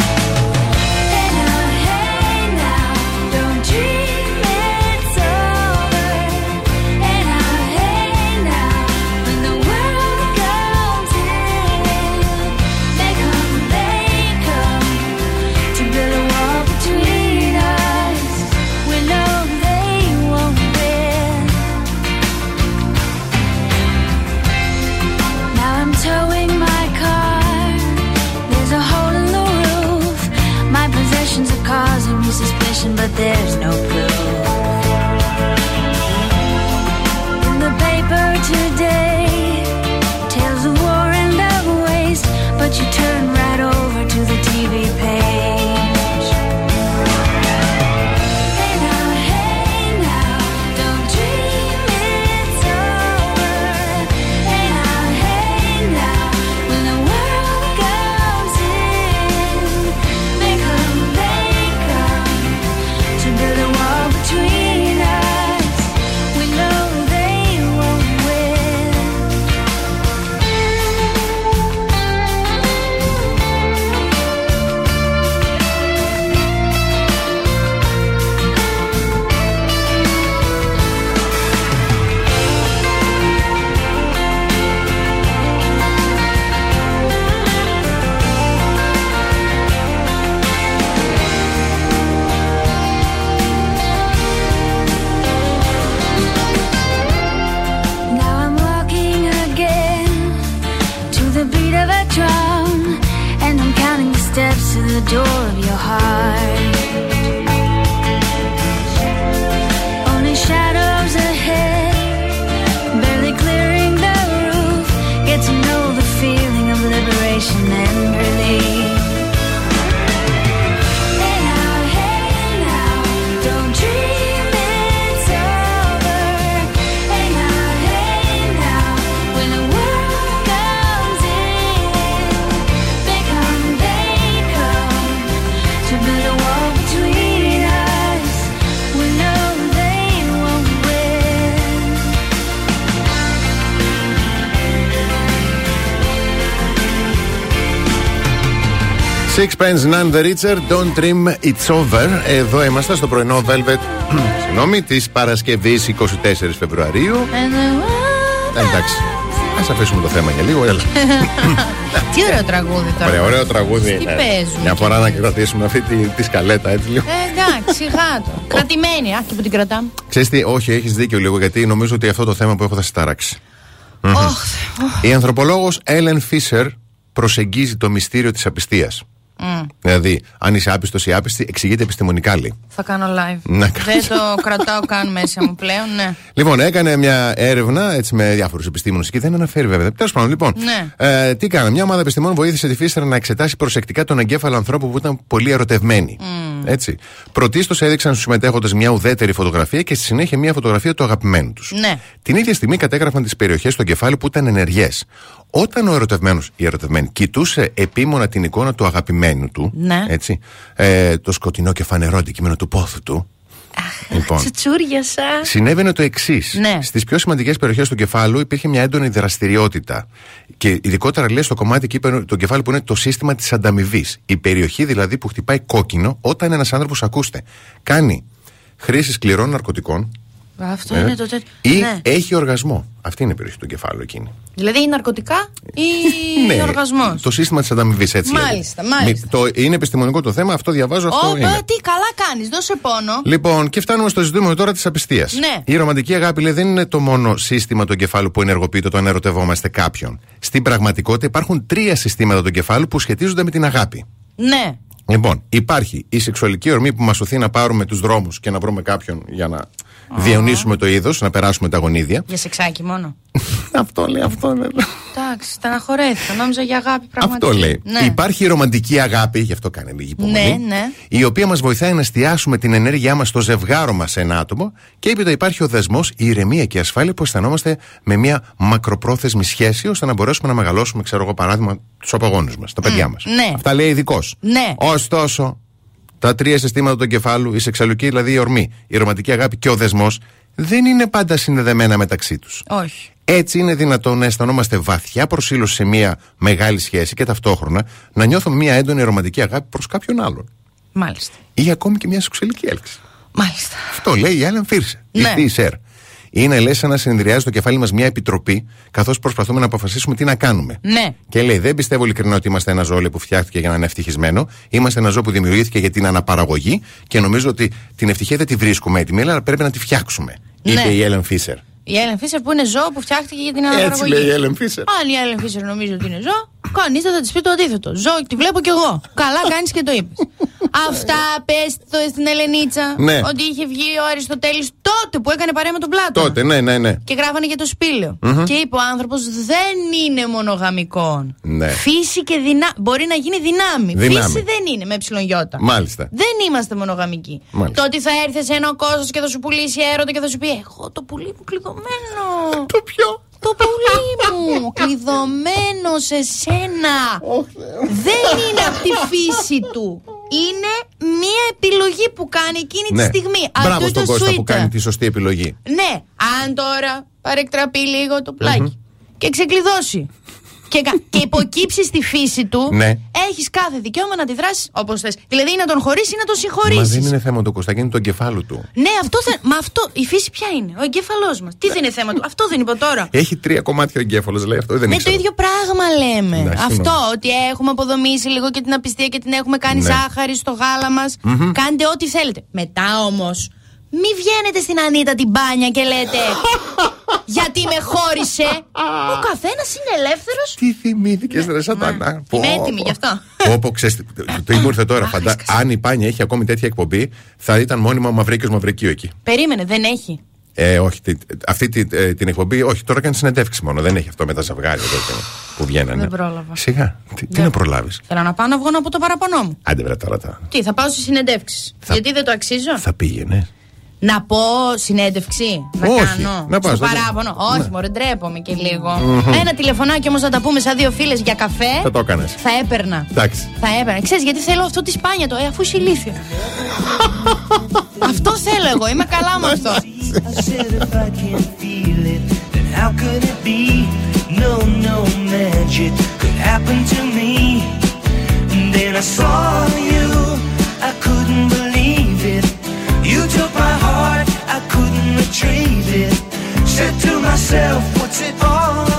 There's no door Sixpence None the Richer, Don't Dream It's Over. Εδώ είμαστε στο πρωινό Velvet. Συγγνώμη, της Παρασκευής 24 Φεβρουαρίου. Ε, Εντάξει. Α αφήσουμε το θέμα για λίγο, έλα. Τι ωραίο τραγούδι τώρα. Ωραία, ωραίο τραγούδι. Τι είναι. παίζουν. Μια φορά να κρατήσουμε αυτή τη, τη σκαλέτα έτσι λίγο. Ε, εντάξει, σιγά το. Κρατημένη. Αχ, και που την κρατάμε. Ξέρεις τι, όχι, έχεις δίκιο λίγο γιατί νομίζω ότι αυτό το θέμα που έχω θα σε ταράξει. Μμμ. Ωχ, Η ανθρωπολόγος Έλεν Φίσερ προσεγγίζει το μυστήριο της απιστίας. Μμ, Δηλαδή, αν είσαι άπιστος ή άπιστη, εξηγείται επιστημονικά λέει. Θα κάνω live. Να Δεν το κρατάω καν μέσα μου πλέον, ναι. Λοιπόν, έκανε μια έρευνα έτσι, με διάφορους επιστήμονες και δεν αναφέρει βέβαια. Τέλος πάντων, λοιπόν. Ναι. Ε, τι κάνανε, μια ομάδα επιστημόνων βοήθησε τη Φίστερ να εξετάσει προσεκτικά τον εγκέφαλο ανθρώπου που ήταν πολύ ερωτευμένοι. Έτσι. Πρωτίστως έδειξαν στους συμμετέχοντες μια ουδέτερη φωτογραφία και στη συνέχεια μια φωτογραφία του αγαπημένου τους. Ναι. Την ίδια στιγμή κατέγραφαν τις περιοχές του εγκεφάλου που ήταν ενεργές. Όταν ο ερωτευμένος ή η ερωτευμένη κοιτούσε επίμονα την εικόνα του αγαπημένου του, Ναι. έτσι, ε, το σκοτεινό και φανερό αντικείμενο του πόθου του. λοιπόν, Τσουτσούριασα. Συνέβαινε το εξής. Ναι. Στις πιο σημαντικές περιοχές του κεφάλου υπήρχε μια έντονη δραστηριότητα. Και ειδικότερα λέει στο κομμάτι εκεί πέρα του κεφάλου που είναι το σύστημα της ανταμοιβής. Η περιοχή δηλαδή που χτυπάει κόκκινο όταν ένας άνθρωπος, ακούστε, κάνει χρήση σκληρών ναρκωτικών, Αυτό Ε. είναι το τέτοιο. Ή Ναι. έχει οργασμό. Αυτή είναι η περιοχή του κεφάλου εκείνη. Δηλαδή είναι ναρκωτικά ή οργασμός; Ναι. Το σύστημα της ανταμοιβής έτσι. Μάλιστα, λέγεται. μάλιστα. Μη- Το, είναι επιστημονικό το θέμα, αυτό διαβάζω, αυτό Ωπα, είναι. τι καλά κάνεις, δώσε πόνο. Λοιπόν, και φτάνουμε στο ζητούμενο τώρα της απιστίας. Ναι. Η ρομαντική αγάπη λέει, δεν είναι το μόνο σύστημα του κεφάλου που ενεργοποιείται όταν ερωτευόμαστε κάποιον. Στην πραγματικότητα υπάρχουν τρία συστήματα του κεφάλου που σχετίζονται με την αγάπη. Ναι. Λοιπόν, υπάρχει η σεξουαλική ορμή που μας σωθεί να πάρουμε τους δρόμους και να βρούμε κάποιον για να διαιωνίσουμε το είδος, να περάσουμε τα γονίδια. Για σεξάκι μόνο. αυτό λέει, αυτό λέει. Εντάξει, στεναχωρέθηκα. Νόμιζα για αγάπη πραγματικά. Αυτό λέει. Ναι. Υπάρχει η ρομαντική αγάπη, γι' αυτό κάνει λίγη υπομονή. Ναι, ναι. Η οποία μας βοηθάει να εστιάσουμε την ενέργειά μας στο ζευγάρο μας σε ένα άτομο. Και έπειτα υπάρχει ο δεσμός, η ηρεμία και η ασφάλεια που αισθανόμαστε με μια μακροπρόθεσμη σχέση ώστε να μπορέσουμε να μεγαλώσουμε, ξέρω εγώ, παράδειγμα, τους απαγόνου μας, τα παιδιά μας. ναι. Αυτά λέει ειδικός. Ναι. Ωστόσο, τα τρία συστήματα του κεφάλου, η σεξουαλική δηλαδή η ορμή, η ρομαντική αγάπη και ο δεσμός, δεν είναι πάντα συνδεδεμένα μεταξύ τους. Όχι. Έτσι είναι δυνατόν να αισθανόμαστε βαθιά προσήλωση σε μια μεγάλη σχέση και ταυτόχρονα να νιώθουμε μια έντονη ρομαντική αγάπη προς κάποιον άλλον. Μάλιστα. Ή ακόμη και μια σεξουαλική έλξη. Μάλιστα. Αυτό λέει η Άλεν Φίρσε. Ναι. Η Σερ. Είναι λες σαν να συνεδριάζει στο κεφάλι μας μια επιτροπή, καθώς προσπαθούμε να αποφασίσουμε τι να κάνουμε. Ναι. Και λέει: Δεν πιστεύω ειλικρινά ότι είμαστε ένα ζώο λέει, που φτιάχτηκε για να είναι ευτυχισμένο. Είμαστε ένα ζώο που δημιουργήθηκε για την αναπαραγωγή και νομίζω ότι την ευτυχία δεν τη βρίσκουμε έτοιμη, αλλά πρέπει να τη φτιάξουμε. Ναι. Είπε η Έλεν Φίσερ. Η Έλεν Φίσερ που είναι ζώο που φτιάχτηκε για την αναπαραγωγή. λέει η Ellen Fisher. Αν η Έλεν Φίσερ νομίζει ότι είναι ζώο, κανεί θα της πει το αντίθετο. Ζώο τη βλέπω κι εγώ. Καλά κάνεις και το είπες. Αυτά πες το στην Ελενίτσα. Ναι. Ότι είχε βγει ο Αριστοτέλης τότε που έκανε παρέα με τον Πλάτωνα. Τότε, ναι, ναι, ναι. Και γράφανε για το σπήλαιο. Μμμ. Και είπε ο άνθρωπος δεν είναι μονογαμικών. Ναι. Φύση και δυνάμει. Μπορεί να γίνει δυνάμει. Δυνάμει. Φύση δεν είναι με ψιλογιώτα. Μάλιστα. Δεν είμαστε μονογαμικοί. Μάλιστα. Το ότι θα έρθει σε ένα κόσμο και θα σου πουλήσει έρωτα και θα σου πει Εγώ το πουλί μου κλειδωμένο. το ποιο; Το πουλί μου κλειδωμένο σε σένα. Δεν είναι από τη φύση του. Είναι μία επιλογή που κάνει εκείνη τη στιγμή. Αυτό Ναι. Μπράβο είναι στον το Κώστα που sweet. κάνει τη σωστή επιλογή. Ναι, αν τώρα παρεκτραπεί λίγο το πλακι και ξεκλειδώσει. Και, κα- και υποκύψεις στη φύση του, Ναι. έχεις κάθε δικαίωμα να αντιδράσει όπως θες. Δηλαδή ή να τον χωρίσει ή να τον Μα συγχωρήσεις. δεν είναι θέμα του Κωστάκη, είναι το εγκεφάλου του. Ναι, αυτό θα, μα αυτό, η φύση ποια είναι, ο εγκέφαλό μας. Τι δεν είναι θέμα του, αυτό δεν είπα τώρα. Έχει τρία κομμάτια ο εγκέφαλος, λέει αυτό. Δεν Ναι, το ήξερα. ίδιο πράγμα λέμε. Εντάξει, Αυτό, συγγνώμη. ότι έχουμε αποδομήσει λίγο και την απιστία και την έχουμε κάνει Ναι. ζάχαρη στο γάλα μας. Μμμ. Κάντε ό,τι θέλετε. Μετά όμως, μη βγαίνετε στην Ανίτα την μπάνια και λέτε Γιατί με χώρισε. Ο καθένας είναι ελεύθερος. Τι θυμήθηκες, ρε Σατανά. Πω, Είμαι πω. έτοιμη γι' αυτό. Πω, πω, ξέρεις, το- το μου ήρθε τώρα. Φαντά, αν η Πάνια έχει ακόμη τέτοια εκπομπή, θα ήταν μόνιμα Μαυρίκιος Μαυρικίου εκεί. Περίμενε, δεν έχει. Ε, όχι, τη- αυτή τη- ε, την εκπομπή, όχι, τώρα κάνει συνεντεύξεις μόνο. Δεν έχει αυτό με τα ζευγάρια εδώ και- που βγαίνανε. Δεν πρόλαβα. Σιγά, τι, τι να προλάβεις; Θέλω να πάω να βγω από το παραπονό μου. Άντε, βρε τώρα. τα- Τι, θα πάω στι συνεντεύξεις. Γιατί δεν το αξίζω; Θα πήγαινες. Να πω συνέντευξη. Να Όχι, κάνω. να πας, στο να το- παράπονο. Ναι. Όχι, μωρέ, ντρέπομαι και λίγο. Μμμ. Ένα τηλεφωνάκι όμως να τα πούμε σαν δύο φίλες για καφέ. Θα το έκανες. Θα έπαιρνα. Εντάξει. Θα έπαιρνα. Ξέρεις γιατί θέλω αυτό τη σπάνια το, ε, αφού είσαι ηλίθεια. αυτό θέλω εγώ. Είμαι καλά με αυτό. I said if I can't feel it, then how could it be? No, no magic could happen to me. And then I saw you, I couldn't believe it. Said to myself, what's it all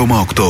1,8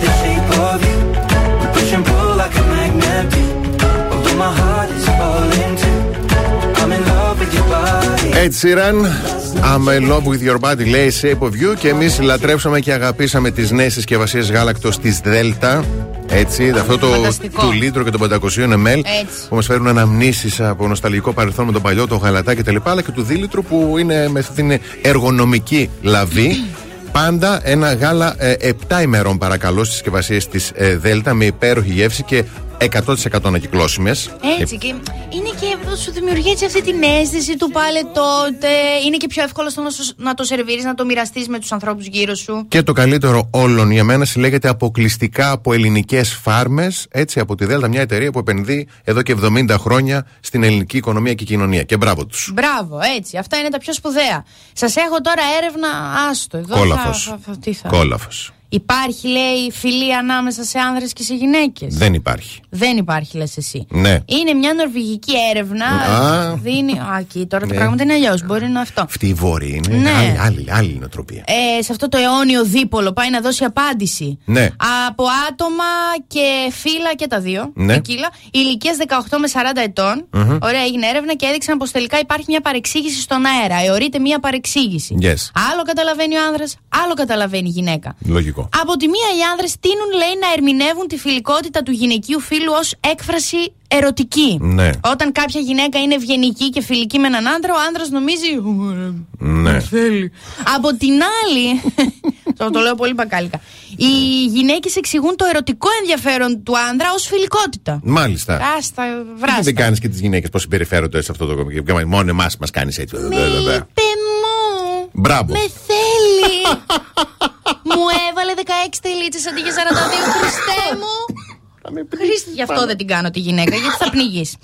Ed Sheeran, I'm in love with your body, λέει Shape of You. Και εμείς λατρέψαμε και αγαπήσαμε τις νέες συσκευασίες γάλακτος της Delta. Έτσι, αυτό το Φανταστικό. του λίτρο και των 500 ml Έτσι. που μας φέρουν αναμνήσεις από νοσταλγικό παρελθόν με τον παλιό, το γαλατά κτλ. Αλλά και του δίλητρου που είναι με αυτή την εργονομική λαβή. Πάντα ένα γάλα ε, 7 ημερών παρακαλώ στις συσκευασίες της ε, Delta με υπέροχη γεύση και 100% ανακυκλώσιμες. Έτσι και είναι και σου δημιουργεί έτσι αυτή την αίσθηση του πάλι τότε; Είναι και πιο εύκολο στο να, σου- να το σερβίρεις, να το μοιραστείς με τους ανθρώπους γύρω σου; Και το καλύτερο όλων για μένα συλλέγεται αποκλειστικά από ελληνικές φάρμες, έτσι από τη Δέλτα, μια εταιρεία που επενδύει εδώ και 70 χρόνια στην ελληνική οικονομία και κοινωνία. Και μπράβο τους. Μπράβο, έτσι. Αυτά είναι τα πιο σπουδαία. Σας έχω τώρα έρευνα. Άστο, εδώ Κόλαφος. θα, θα, θα, τι θα. Κόλαφος. Υπάρχει, λέει, φιλία ανάμεσα σε άνδρες και σε γυναίκες; Δεν υπάρχει. Δεν υπάρχει, λες εσύ. Ναι. Είναι μια νορβηγική έρευνα. Α. Δίνει. Α, εκεί τώρα τα Ναι. πράγματα είναι αλλιώς. Μπορεί να είναι αυτό. Αυτή η βόρεια είναι Ναι. άλλη, άλλη, άλλη νοοτροπία. Ε, σε αυτό το αιώνιο δίπολο πάει να δώσει απάντηση. Ναι. Από άτομα και φύλλα και τα δύο. Ναι. Ποικίλα, ηλικία 18 με 40 ετών. Μμμ. Ωραία, έγινε έρευνα και έδειξαν πως τελικά υπάρχει μια παρεξήγηση στον αέρα. Εωρείται μια παρεξήγηση. Yes. Άλλο καταλαβαίνει ο άνδρας, άλλο καταλαβαίνει η γυναίκα. Λογικό. Από τη μία οι άνδρες τείνουν λέει να ερμηνεύουν τη φιλικότητα του γυναικείου φίλου ως έκφραση ερωτική. Ναι. Όταν κάποια γυναίκα είναι ευγενική και φιλική με έναν άντρα, ο άνδρας νομίζει. «Ω, Ναι. Θέλει. Από την άλλη. το, το λέω πολύ μπακάλικα. Οι γυναίκες εξηγούν το ερωτικό ενδιαφέρον του άνδρα ως φιλικότητα. Μάλιστα. Άστα, Γιατί βράστα. δεν κάνεις και τις γυναίκες πώς συμπεριφέρονται σε αυτό το κομμάτι. Μόνο εμάς μας κάνεις έτσι. Με είπε μου. Μπράβο. Με θέλει. Μου έβαλε 16 τελίτσε αντί για 42. Χριστέ μου! Χρήστη, γι' αυτό δεν την κάνω τη γυναίκα, γιατί θα πνιγείς.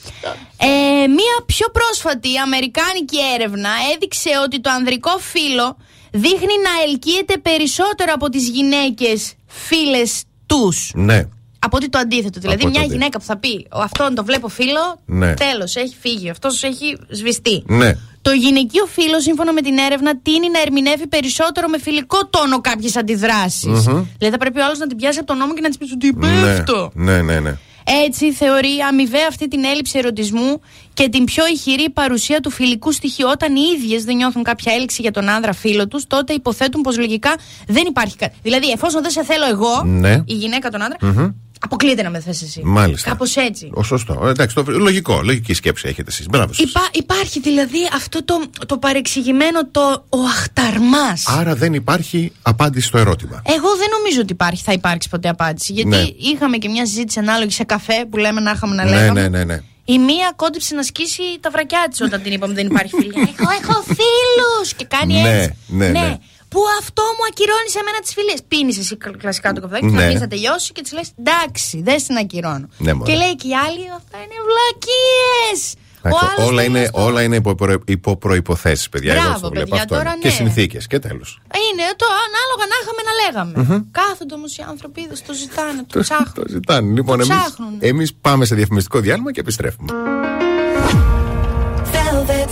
Ε, μία πιο πρόσφατη αμερικάνικη έρευνα έδειξε ότι το ανδρικό φύλλο δείχνει να ελκύεται περισσότερο από τις γυναίκες φίλες τους. Ναι. Από ότι το αντίθετο. Δηλαδή, Από το μια αντίθετο. γυναίκα που θα πει Αυτόν το βλέπω φίλο, Ναι. τέλος, έχει φύγει. Αυτός έχει σβηστεί. Ναι. Το γυναικείο φύλλο, σύμφωνα με την έρευνα, τίνει να ερμηνεύει περισσότερο με φιλικό τόνο κάποιες αντιδράσεις. Μμμ. Δηλαδή, θα πρέπει ο άλλος να την πιάσει από τον νόμο και να της πει ότι είπε Ναι. αυτό. Ναι, ναι, ναι. Έτσι, θεωρεί αμοιβαία αυτή την έλλειψη ερωτισμού και την πιο ηχηρή παρουσία του φιλικού στοιχείου. Όταν οι ίδιες δεν νιώθουν κάποια έλξη για τον άνδρα φίλο τους, τότε υποθέτουν πως λογικά δεν υπάρχει κάτι. Δηλαδή, εφόσον δεν σε θέλω εγώ, Ναι. η γυναίκα τον άντρα, Μμμ. Αποκλείεται να με θες εσύ. Μάλιστα. Κάπως έτσι. Ο σωστό. Ε, Εντάξει, το, λογικό. Λογική σκέψη έχετε εσείς. Μπράβο σας. Υπά, υπάρχει δηλαδή αυτό το, το παρεξηγημένο το ο αχταρμάς. Άρα δεν υπάρχει απάντηση στο ερώτημα. Εγώ δεν νομίζω ότι υπάρχει, θα υπάρξει ποτέ απάντηση. Γιατί Ναι. είχαμε και μια συζήτηση ανάλογη σε καφέ που λέμε να είχαμε να ναι, λέγαμε. ναι, ναι, ναι. Η μία κόντυψε να σκίσει τα βρακιά της όταν την είπαμε δεν υπάρχει φίλη. έχω, έχω φίλους! Και κάνει Ναι, έτσι. ναι, ναι. Που αυτό μου ακυρώνει σε μένα τις φιλίες. Πίνεις εσύ κλ- κλασικά το καφεδάκι, Ναι. θα αφήνει να τελειώσει και της λες: Εντάξει, δεν στην ακυρώνω. Ναι, μωρέ. και λέει και η άλλη: Αυτά είναι βλακίες. Εντάξει, όλα, είναι, όλα είναι υπό, προ, υπό προϋποθέσεις, παιδιά. Μπράβο, Εγώ αυτό βλέπω. παιδιά, αυτό τώρα είναι. Και ναι. συνθήκες και τέλος. Είναι το ανάλογα να είχαμε να λέγαμε. Μμμ. Κάθονται όμως οι άνθρωποι, είδες, το ζητάνε, το Το, ψάχνουν. το ζητάνε. Λοιπόν, Το εμείς, ψάχνουν. εμείς πάμε σε διαφημιστικό διάλειμμα και επιστρέφουμε. Velvet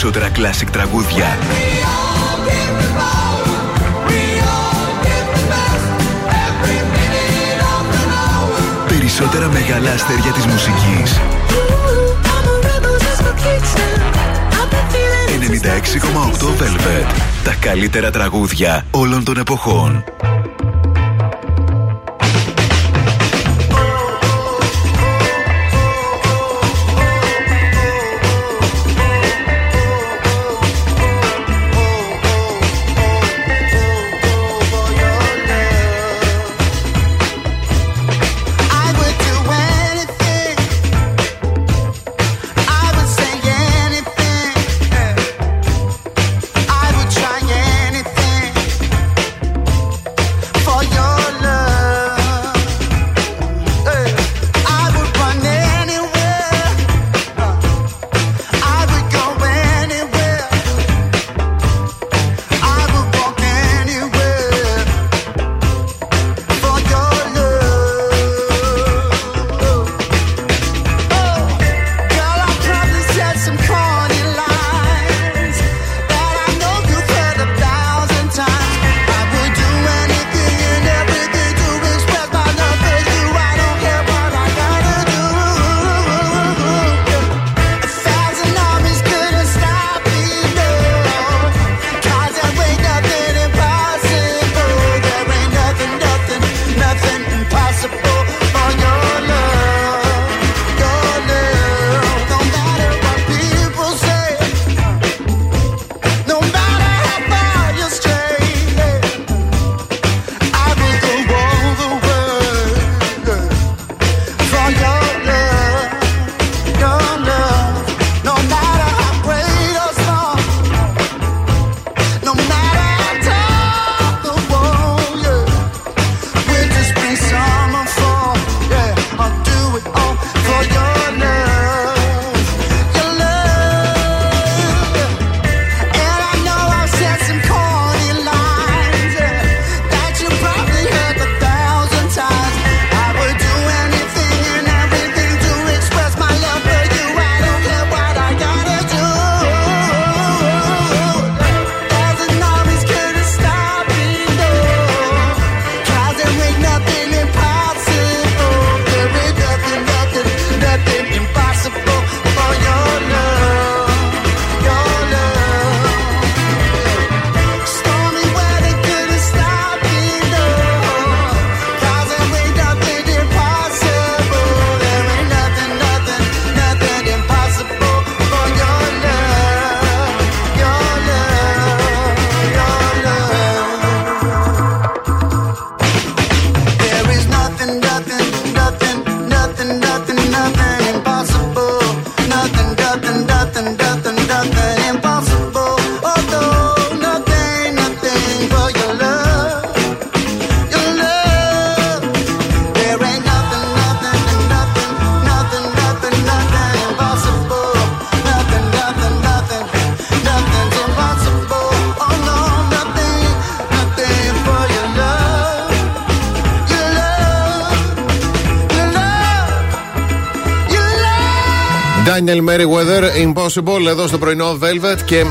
Περισσότερα κλασικ τραγούδια. Περισσότερα μεγάλα αστέρια της μουσικής. 96,8 Velvet. Τα καλύτερα τραγούδια όλων των εποχών. Daniel Merriweather, Impossible, εδώ στο πρωινό Velvet. Και α,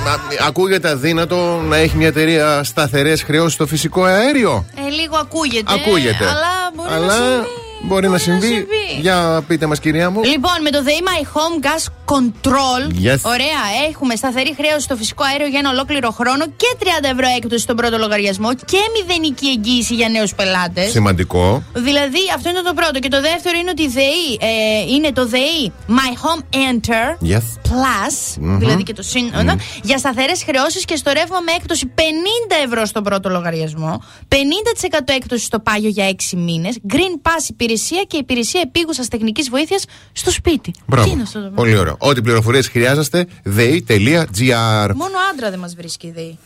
ακούγεται αδύνατο να έχει μια εταιρεία σταθερές χρεώσεις στο φυσικό αέριο. Ε, λίγο ακούγεται. Ακούγεται. Αλλά μπορεί Αλλά να συμβεί. μπορεί να συμβεί. Για πείτε μας, κυρία μου. Λοιπόν, με το The My Home Gas Control. Yes. Ωραία, έχουμε σταθερή χρέωση στο φυσικό αέριο για ένα ολόκληρο χρόνο και 30 ευρώ έκπτωση στον πρώτο λογαριασμό και μηδενική εγγύηση για νέους πελάτες. Σημαντικό. Δηλαδή, αυτό είναι το πρώτο. Και το δεύτερο είναι ότι η ΔΕΗ ε, είναι το ΔΕΗ My Home Enter Yes. Plus, Μμμ. δηλαδή και το συν, για σταθερές χρεώσεις και στο ρεύμα με έκπτωση 50 ευρώ στον πρώτο λογαριασμό, 50% έκπτωση στο πάγιο για 6 μήνες, Green Pass υπηρεσία και υπηρεσία επίγουσας τεχνικής βοήθειας στο σπίτι. Τι Μπράβο. είναι αυτό το Πολύ ωραίο. Ό,τι πληροφορίες χρειάζεστε, dei.gr. Μόνο άντρα δεν μα βρίσκει η ΔΕΗ.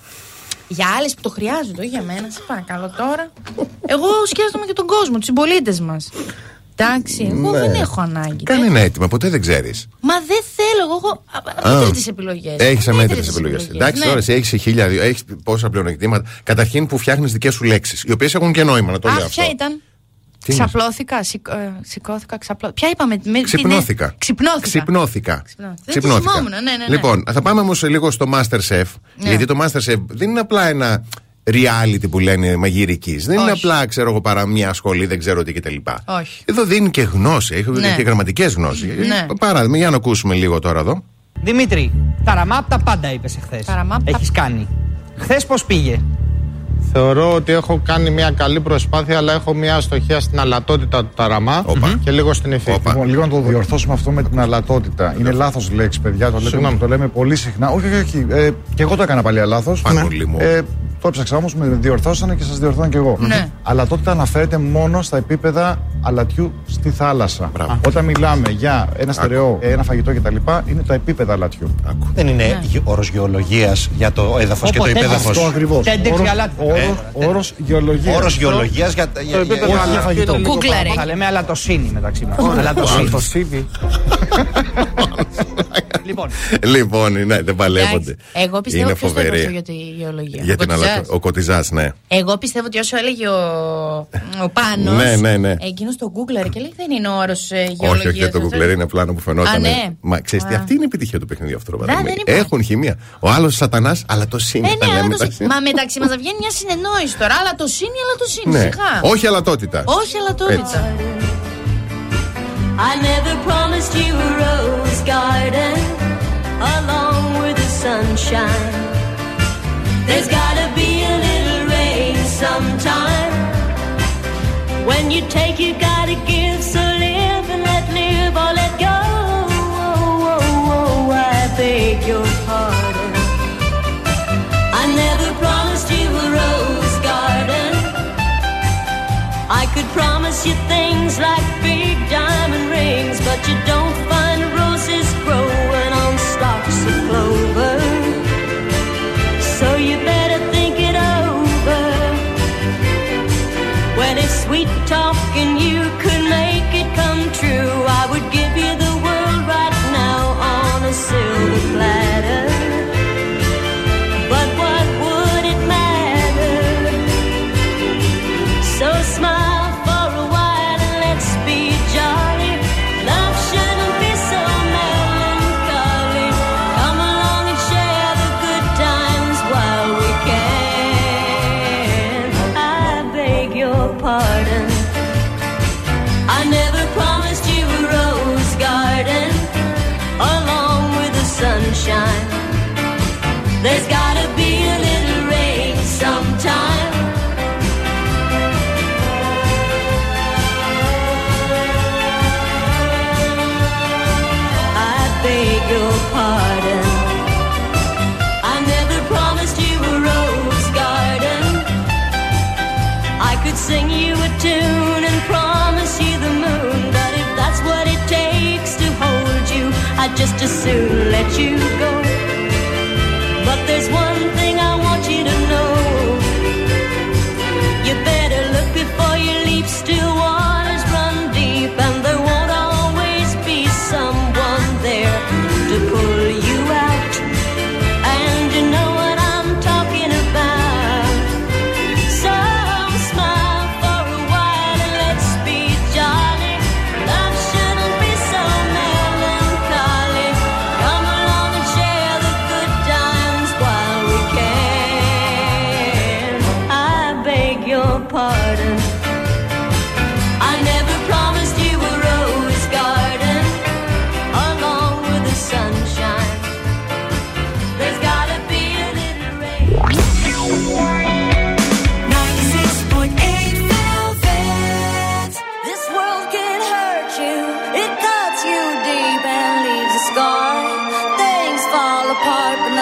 Για άλλες που το χρειάζονται, όχι για μένα, σε παρακαλώ τώρα. Εγώ σκέφτομαι και τον κόσμο, τους συμπολίτες μας. Εντάξει, εγώ Ναι. δεν έχω ανάγκη. Κάνε ένα έτοιμο, ποτέ δεν ξέρεις. Μα δεν θέλω, εγώ έχω αμέτρητε επιλογές. Έχεις αμέτρητες επιλογές. Εντάξει, Ναι. τώρα εσύ έχεις χίλια, δύο, έχεις πόσα πλεονεκτήματα. Καταρχήν που φτιάχνεις δικές σου λέξεις, οι οποίες έχουν και νόημα, να το λέω Αχ, αυτό. ποια ήταν; Τι Ξαπλώθηκα, σηκ- ε, σηκώθηκα, ξαπλώθηκα. Ποια είπαμε, με, τι- Ξυπνώθηκα. ναι, Ξυπνώθηκα. Ξυπνώθηκα. Δεν το θυμόμουν, ναι, ναι, ναι. Λοιπόν, θα πάμε όμως λίγο στο Masterchef. Ναι. Γιατί το Masterchef δεν είναι απλά ένα reality που λένε μαγειρικής. Δεν είναι Όχι. απλά, ξέρω εγώ, παρά μια σχολή, δεν ξέρω τι κτλ. Όχι. Εδώ δίνει και γνώση, έχει Ναι. και γραμματικές γνώσεις. Ναι. Παράδειγμα, για να ακούσουμε λίγο τώρα εδώ. Δημήτρη, ταραμά απ' τα πάντα είπες εχθές. Έχεις κάνει. Χθες πώς πήγε; Θεωρώ ότι έχω κάνει μια καλή προσπάθεια, αλλά έχω μια αστοχία στην αλατότητα του ταραμά και λίγο στην ευθύνη. Λοιπόν, λίγο να το διορθώσουμε αυτό με την αλατότητα. Είναι λάθος λέξη, παιδιά. Το λέμε, Συγγνώμη. το λέμε πολύ συχνά. Όχι, όχι, όχι. Ε, και εγώ το έκανα πάλι λάθος. Πανούλη μου. Ε, το έψαξα όμως, με διορθώσανε και σας διορθώνω και εγώ. Ναι. Αλατότητα αναφέρεται μόνο στα επίπεδα αλατιού στη θάλασσα. Όταν μιλάμε για ένα στερεό, ένα φαγητό κτλ., είναι τα επίπεδα αλατιού. Δεν είναι ναι. όρος γεωλογίας για το έδαφος και το Όποτε υπέδαφος. Αυτό ακριβώς. Τέντεξη αλάτι. Όρο γεωλογίας. Όρος γεωλογίας για- για- Το επίπεδο για- όχι για φαγητό. Κούκλαρε. Θα λέμε αλατοσύνη μεταξύ μας. Ωραία. Αλατοσύνη. λοιπόν, Λοιπόν, ναι, δεν παλεύονται. Εγώ πιστεύω Είναι ποιος το είπε φοβερή. αυτό για τη γεωλογία. Για Ο την Κωτιζάς. αλα... Ο Κωτιζά, ναι. Εγώ πιστεύω ότι όσο έλεγε ο, ο Πάνος Ναι, ναι, ναι. Εκείνος το Google και λέει δεν είναι όρος ε, Όχι, γεωλογίας. όχι, το Google είναι πλάνο που φαινόταν. Α, ναι. Μα ξέρεις τι, Α. αυτή είναι η επιτυχία του παιχνιδιού αυτό. ρε Δεν παιδί μου. υπάρχει. Έχουν χημεία. Ο άλλος σατανάς, αλλά το Ε, σύν. τα ναι, λέμε αλλά το μεταξύ. συ- Μα μεταξύ μας θα βγαίνει μια συνεννόηση τώρα. Αλλά το σύνει, αλλά το σύνει. Ναι. Σιγά. Όχι αλατότητα. Όχι αλατότητα. I never promised you a rose garden along with the sunshine. There's gotta be a little rain sometime. When you take, you gotta give. So live and let live or let go. Oh, oh, oh, oh, I beg your pardon. I never promised you a rose garden. I could promise you things like big diamond rings, but you don't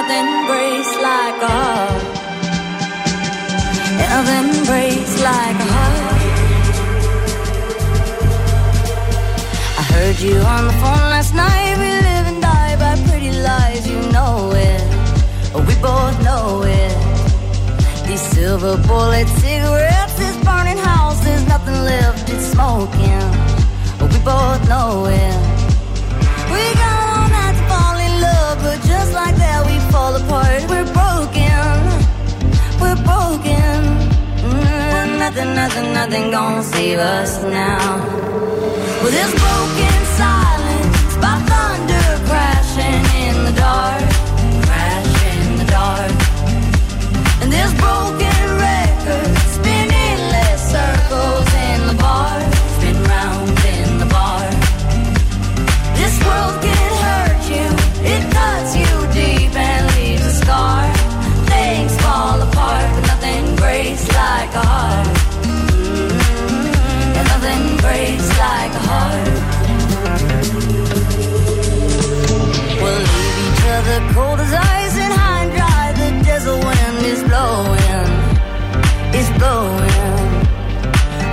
nothing like a like. I heard you on the phone last night. We live and die by pretty lies. You know it. We both know it. These silver bullet cigarettes, burning nothing left, it's smoking. We both know it. We got but just like that we fall apart. We're broken, we're broken. Mm, nothing, nothing nothing, gonna save us now. Well, this broken silence by thunder crashing in the dark, crashing in the dark. And this broken record spinning endless circles in the bar, spin round in the bar. This world nothing breaks like a heart. We'll leave each other cold as ice and high and dry. The desert wind is blowing, is blowing.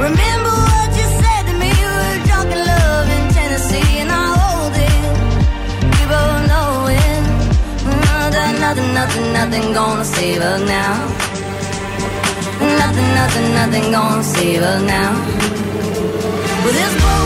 Remember what you said to me? We were drunk in love in Tennessee, and I hold it. We both know it. Uh, nothing, nothing, nothing gonna save us now. Nothing, nothing, nothing gonna save us now. With this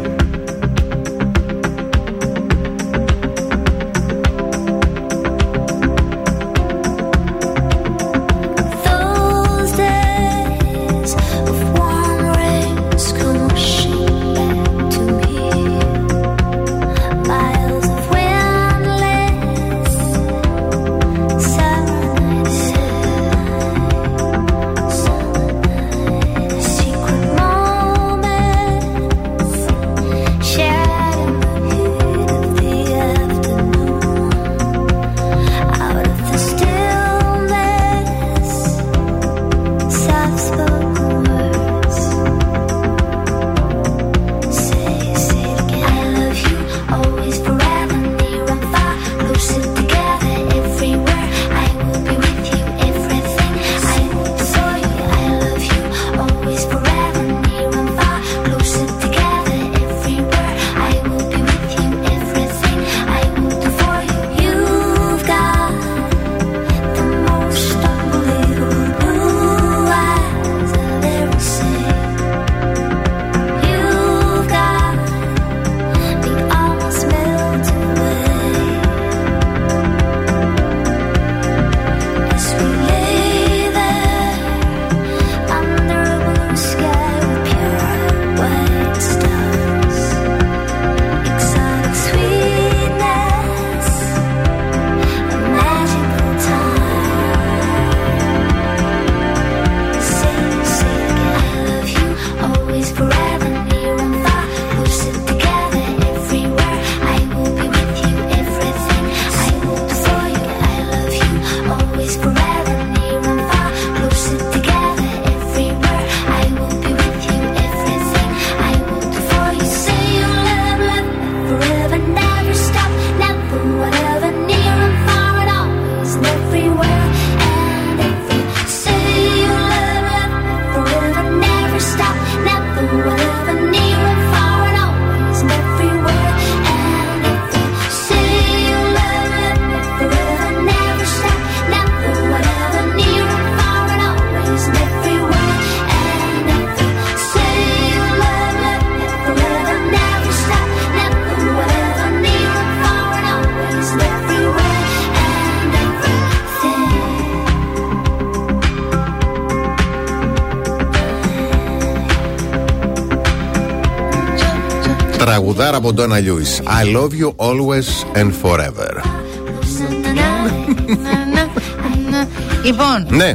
Από Ντόνα Λιούις I love you always and forever. Λοιπόν, Ναι,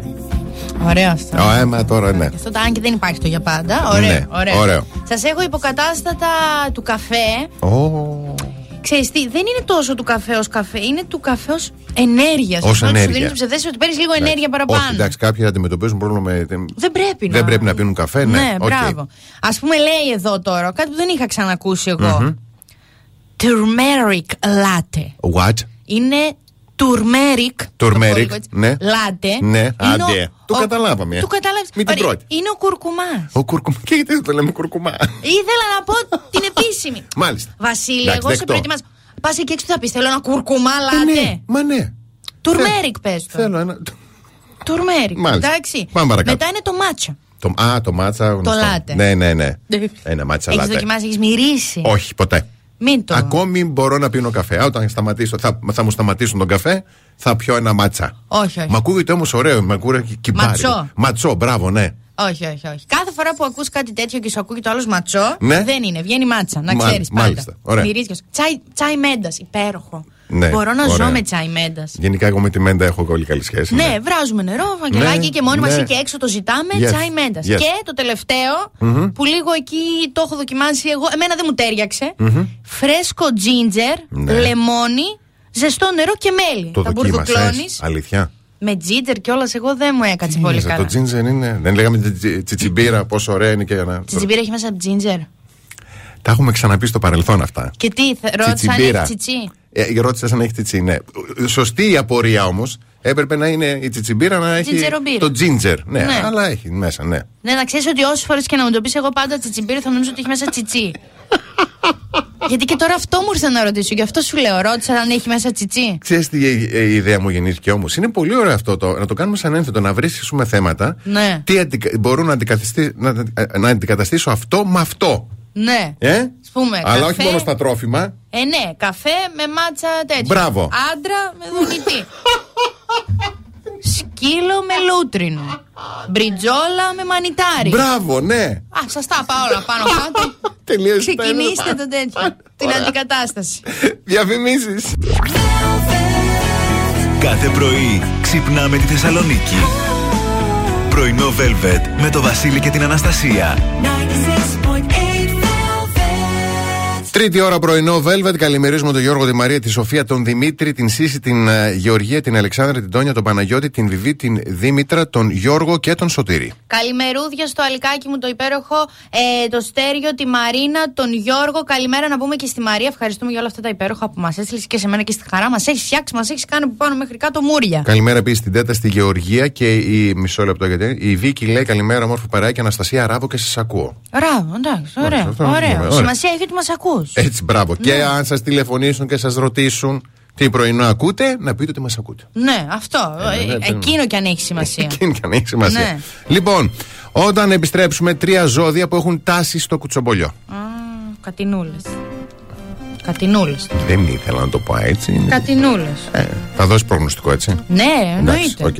ωραίο αυτό. ο αίμα τώρα ναι. Αυτό το αν και δεν υπάρχει το για πάντα. Ωραίο. Ναι, ωραίο. ωραίο. Σας έχω υποκατάστατα του καφέ. Ω, Ξέρεις τι, δεν είναι τόσο του καφέ ως καφέ, είναι του καφέ ως ενέργειας. Ως Σου ενέργεια. δίνεις το ψευδέστημα ότι παίρνεις λίγο εντάξει. ενέργεια παραπάνω. Όχι, εντάξει, κάποιοι αντιμετωπίζουν πρόβλημα με. Δεν πρέπει να. Δεν πρέπει να πίνουν καφέ, ναι. Ναι, οκ. μπράβο. Α πούμε, λέει εδώ τώρα κάτι που δεν είχα ξανακούσει εγώ. Μμμ. Turmeric latte. What? Είναι turmeric. Turmeric, το έτσι, ναι. Latte. Ναι, Είναι άντε. ο- Το ο- καταλάβαμε. Το καταλάβει. Μην την πρώτη. Είναι ο κουρκουμάς. Ο κουρκουμάς. Και γιατί δεν το λέμε κουρκουμά; Ήθελα να πω την επίσημη. Μάλιστα. Βασίλη, Εντάξει, εγώ σε δεκτό. προετοιμάζω. Πας εκεί έξω τι θα πεις, θέλω ένα κουρκουμά Ε, latte. ναι, μα ναι. Turmeric πες το. Θέλω ένα. Turmeric. Μάλιστα. Εντάξει. Πάμε παρακάτω. Μετά είναι το μάτσα. Το, α, το μάτσα. γνωστό. λάτε. Ναι, ναι, ναι. Ένα μάτσα Έχεις λάτε. δοκιμάσει, έχεις μυρίσει. Όχι, ποτέ. Μην το. Ακόμη μπορώ να πίνω καφέ. Α, Όταν σταματήσω, θα, θα μου σταματήσουν τον καφέ, θα πιω ένα μάτσα. Όχι, όχι. Μ' ακούγεται όμως ωραίο, με ακούγεται κιμπάρικο. Ματσό. Ματσό, μπράβο, ναι. Όχι, όχι, όχι. Κάθε φορά που ακούς κάτι τέτοιο και σου ακούει το άλλος ματσό, Ναι. δεν είναι. Βγαίνει μάτσα, να Μα- ξέρεις πάντα. μάλιστα. Ωραία. Μυρίζεις και σου. Τσάι, τσάι μέντας, υπέροχο. Ναι, Μπορώ να ωραία. ζω με τσάι μέντας. Γενικά, εγώ με τη Μέντα έχω πολύ καλή σχέση. Ναι, βράζουμε νερό, βαγγελάκι Ναι, και μόνοι μας ναι. ή και έξω το ζητάμε, Yes, τσάι μέντας. yes. Και το τελευταίο, Μμμ. που λίγο εκεί το έχω δοκιμάσει εγώ, εμένα δεν μου τέριαξε. Μμμ. Φρέσκο τζίντζερ, Ναι. λεμόνι, ζεστό νερό και μέλι. Το Τα δοκίμασες, μπουρδουκλώνεις Αλήθεια; με τζίντζερ και όλα, εγώ δεν μου έκατσε πολύ Μάλιστα, καλά. Το τζίντζερ είναι. Δεν λέγαμε τσι- τσι- τσιτσιμπίρα, πόσο ωραία είναι και να. Τσιτσιμπίρα έχει μέσα τζίντζερ. Τα έχουμε ξαναπεί στο παρελθόν αυτά. Και τι, θε- ρώτησα αν Τσιτσιμπίρα. έχει τσιτσί. Ε, ρώτησες αν έχει τσιτσί, ναι. Σωστή η απορία όμως. Έπρεπε να είναι η τσιτσιμπίρα να έχει. Τζιτζερομπίρα. Το τζίντζερ. Ναι, Ναι. αλλά έχει μέσα, ναι. Ναι, να ξέρεις ότι όσες φορές και να μου το πεις, εγώ πάντα τσιτσιμπίρι θα νομίζω ότι έχει μέσα τσιτσί. Γιατί και τώρα αυτό μου ήρθε να ρωτήσω, γι' αυτό σου λέω. Ρώτησα αν έχει μέσα τσιτσί. Ξέρεις τι ε, ε, η ιδέα μου γεννήθηκε όμως. Είναι πολύ ωραίο αυτό το, να το κάνουμε σαν ένθετο, να βρίσκουμε θέματα. Ναι. Τι αντικα, μπορώ να, αντικαταστήσω, να, ε, να αντικαταστήσω αυτό με αυτό. Ναι. Ε; Ας πούμε, Αλλά καφέ- όχι μόνο στα τρόφιμα. Ε, ναι, καφέ με μάτσα τέτοιο. Μπράβο. Άντρα με δονητή. Σκύλο με λούτρινο. Μπριτζόλα με μανιτάρι. Μπράβο, ναι. Α, σας τα είπα όλα πάνω κάτω. Τελείωσε τα Ξεκινήστε έδωσα. το τέτοιο. Την αντικατάσταση. Διαφημίσεις. Κάθε πρωί ξυπνάμε τη Θεσσαλονίκη. Πρωινό Velvet με το Βασίλη και την Αναστασία. Τρίτη ώρα πρωινό, Velvet. Καλημερίζουμε τον Γιώργο, τη Μαρία, τη Σοφία, τον Δημήτρη, την Σύση, την ε, Γεωργία, την Αλεξάνδρα, την Τόνια, τον Παναγιώτη, την Βιβί, την Δήμητρα, τον Γιώργο και τον Σωτήρη. Καλημερούδια στο αλικάκι μου το υπέροχο, ε, το Στέριο, τη Μαρίνα, τον Γιώργο. Καλημέρα να πούμε και στη Μαρία. Ευχαριστούμε για όλα αυτά τα υπέροχα που μας έστειλες και σε μένα και στη χαρά. Μας έχεις φτιάξει, μας έχεις κάνει από πάνω μέχρι κάτω μούρια. Καλημέρα επίσης στην Τέτα, στη Γεωργία και η. Μισό λεπτό γιατί. Η Βίκη λέει καλημέρα, όμορφο παράκι, Αναστασία Ράβο και σας ακούω. Μπράβο, εντάξει, ωραίο. αυτό, ωραίο. ωραία. Σημασία έχει ότι μας ακούς. Έτσι, μπράβο. Και Ναι. αν σας τηλεφωνήσουν και σας ρωτήσουν τι πρωινό ακούτε, να πείτε ότι μας ακούτε. Ναι, αυτό. Ε, ναι, Ε, ναι. Εκείνο και αν έχει σημασία. Εκείνη και αν έχει σημασία. Ναι. Λοιπόν, όταν επιστρέψουμε, τρία ζώδια που έχουν τάσει στο κουτσομπολιό. Κατινούλες. Κατινούλες. Δεν ήθελα να το πω έτσι. είναι- Κατινούλες. Ε, θα δώσει προγνωστικό, έτσι. Ναι, Εντάξει, εννοείται. οκ.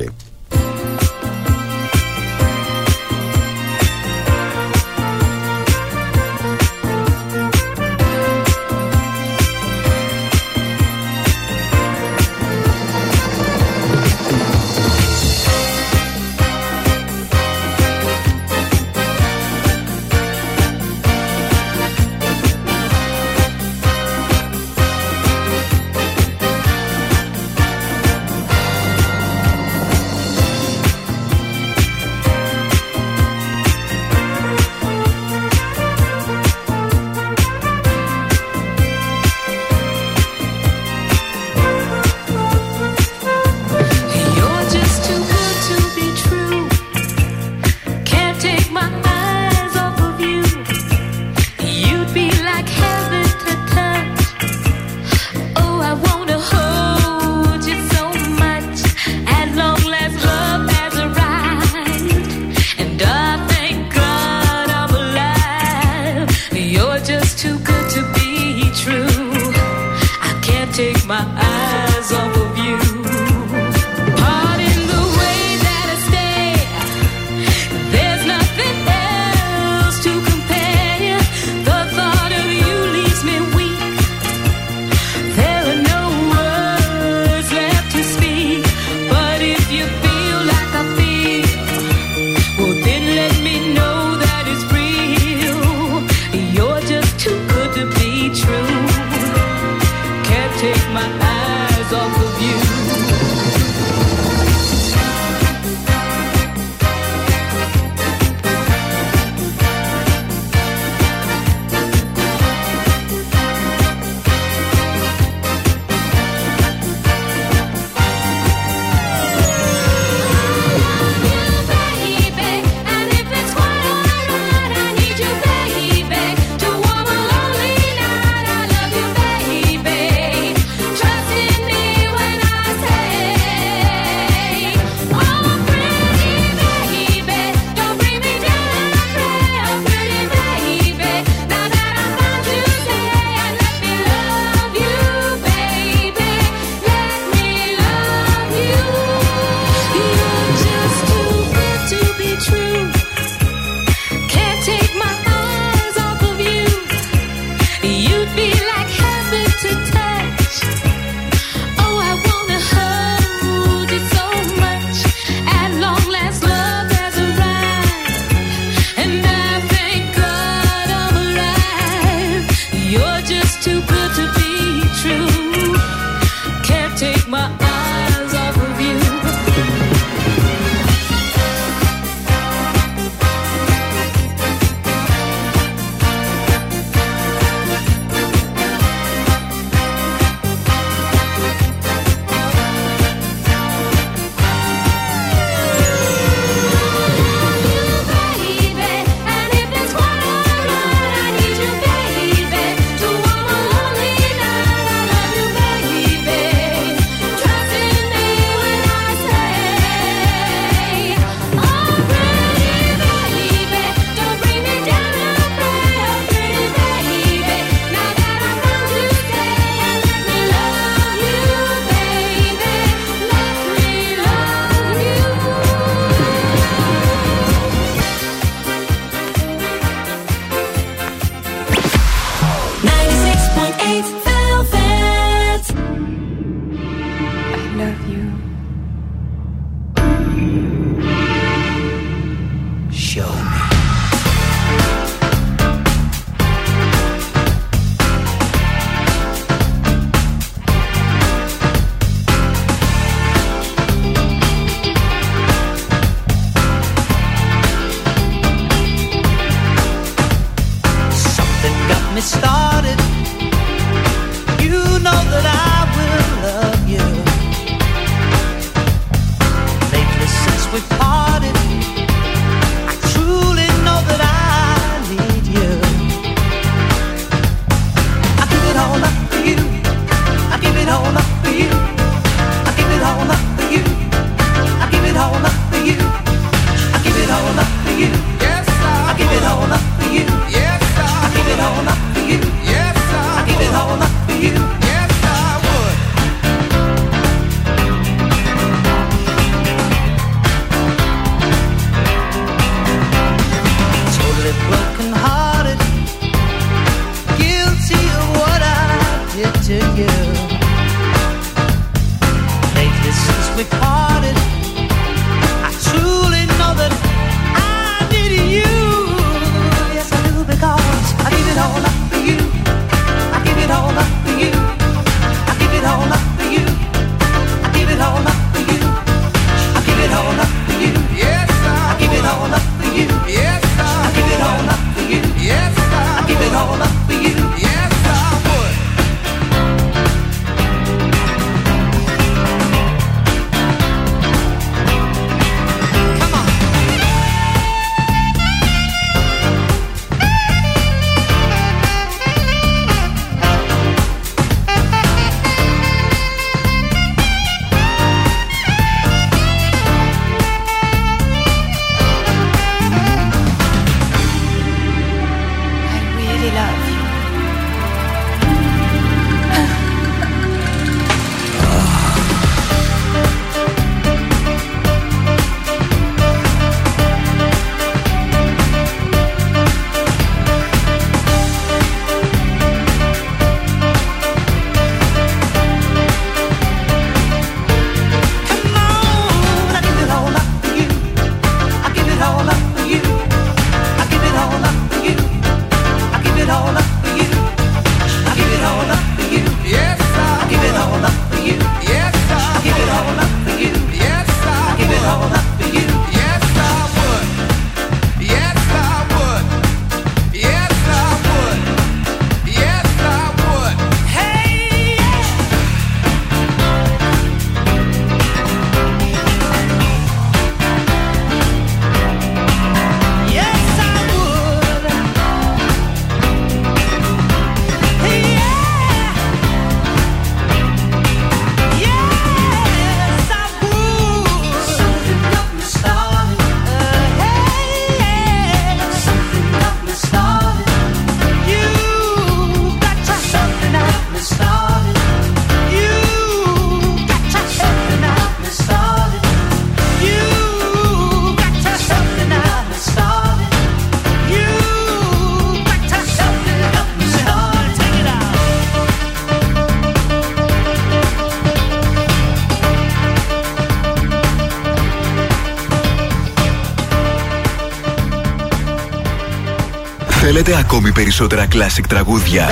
θέλετε ακόμη περισσότερα classic τραγούδια;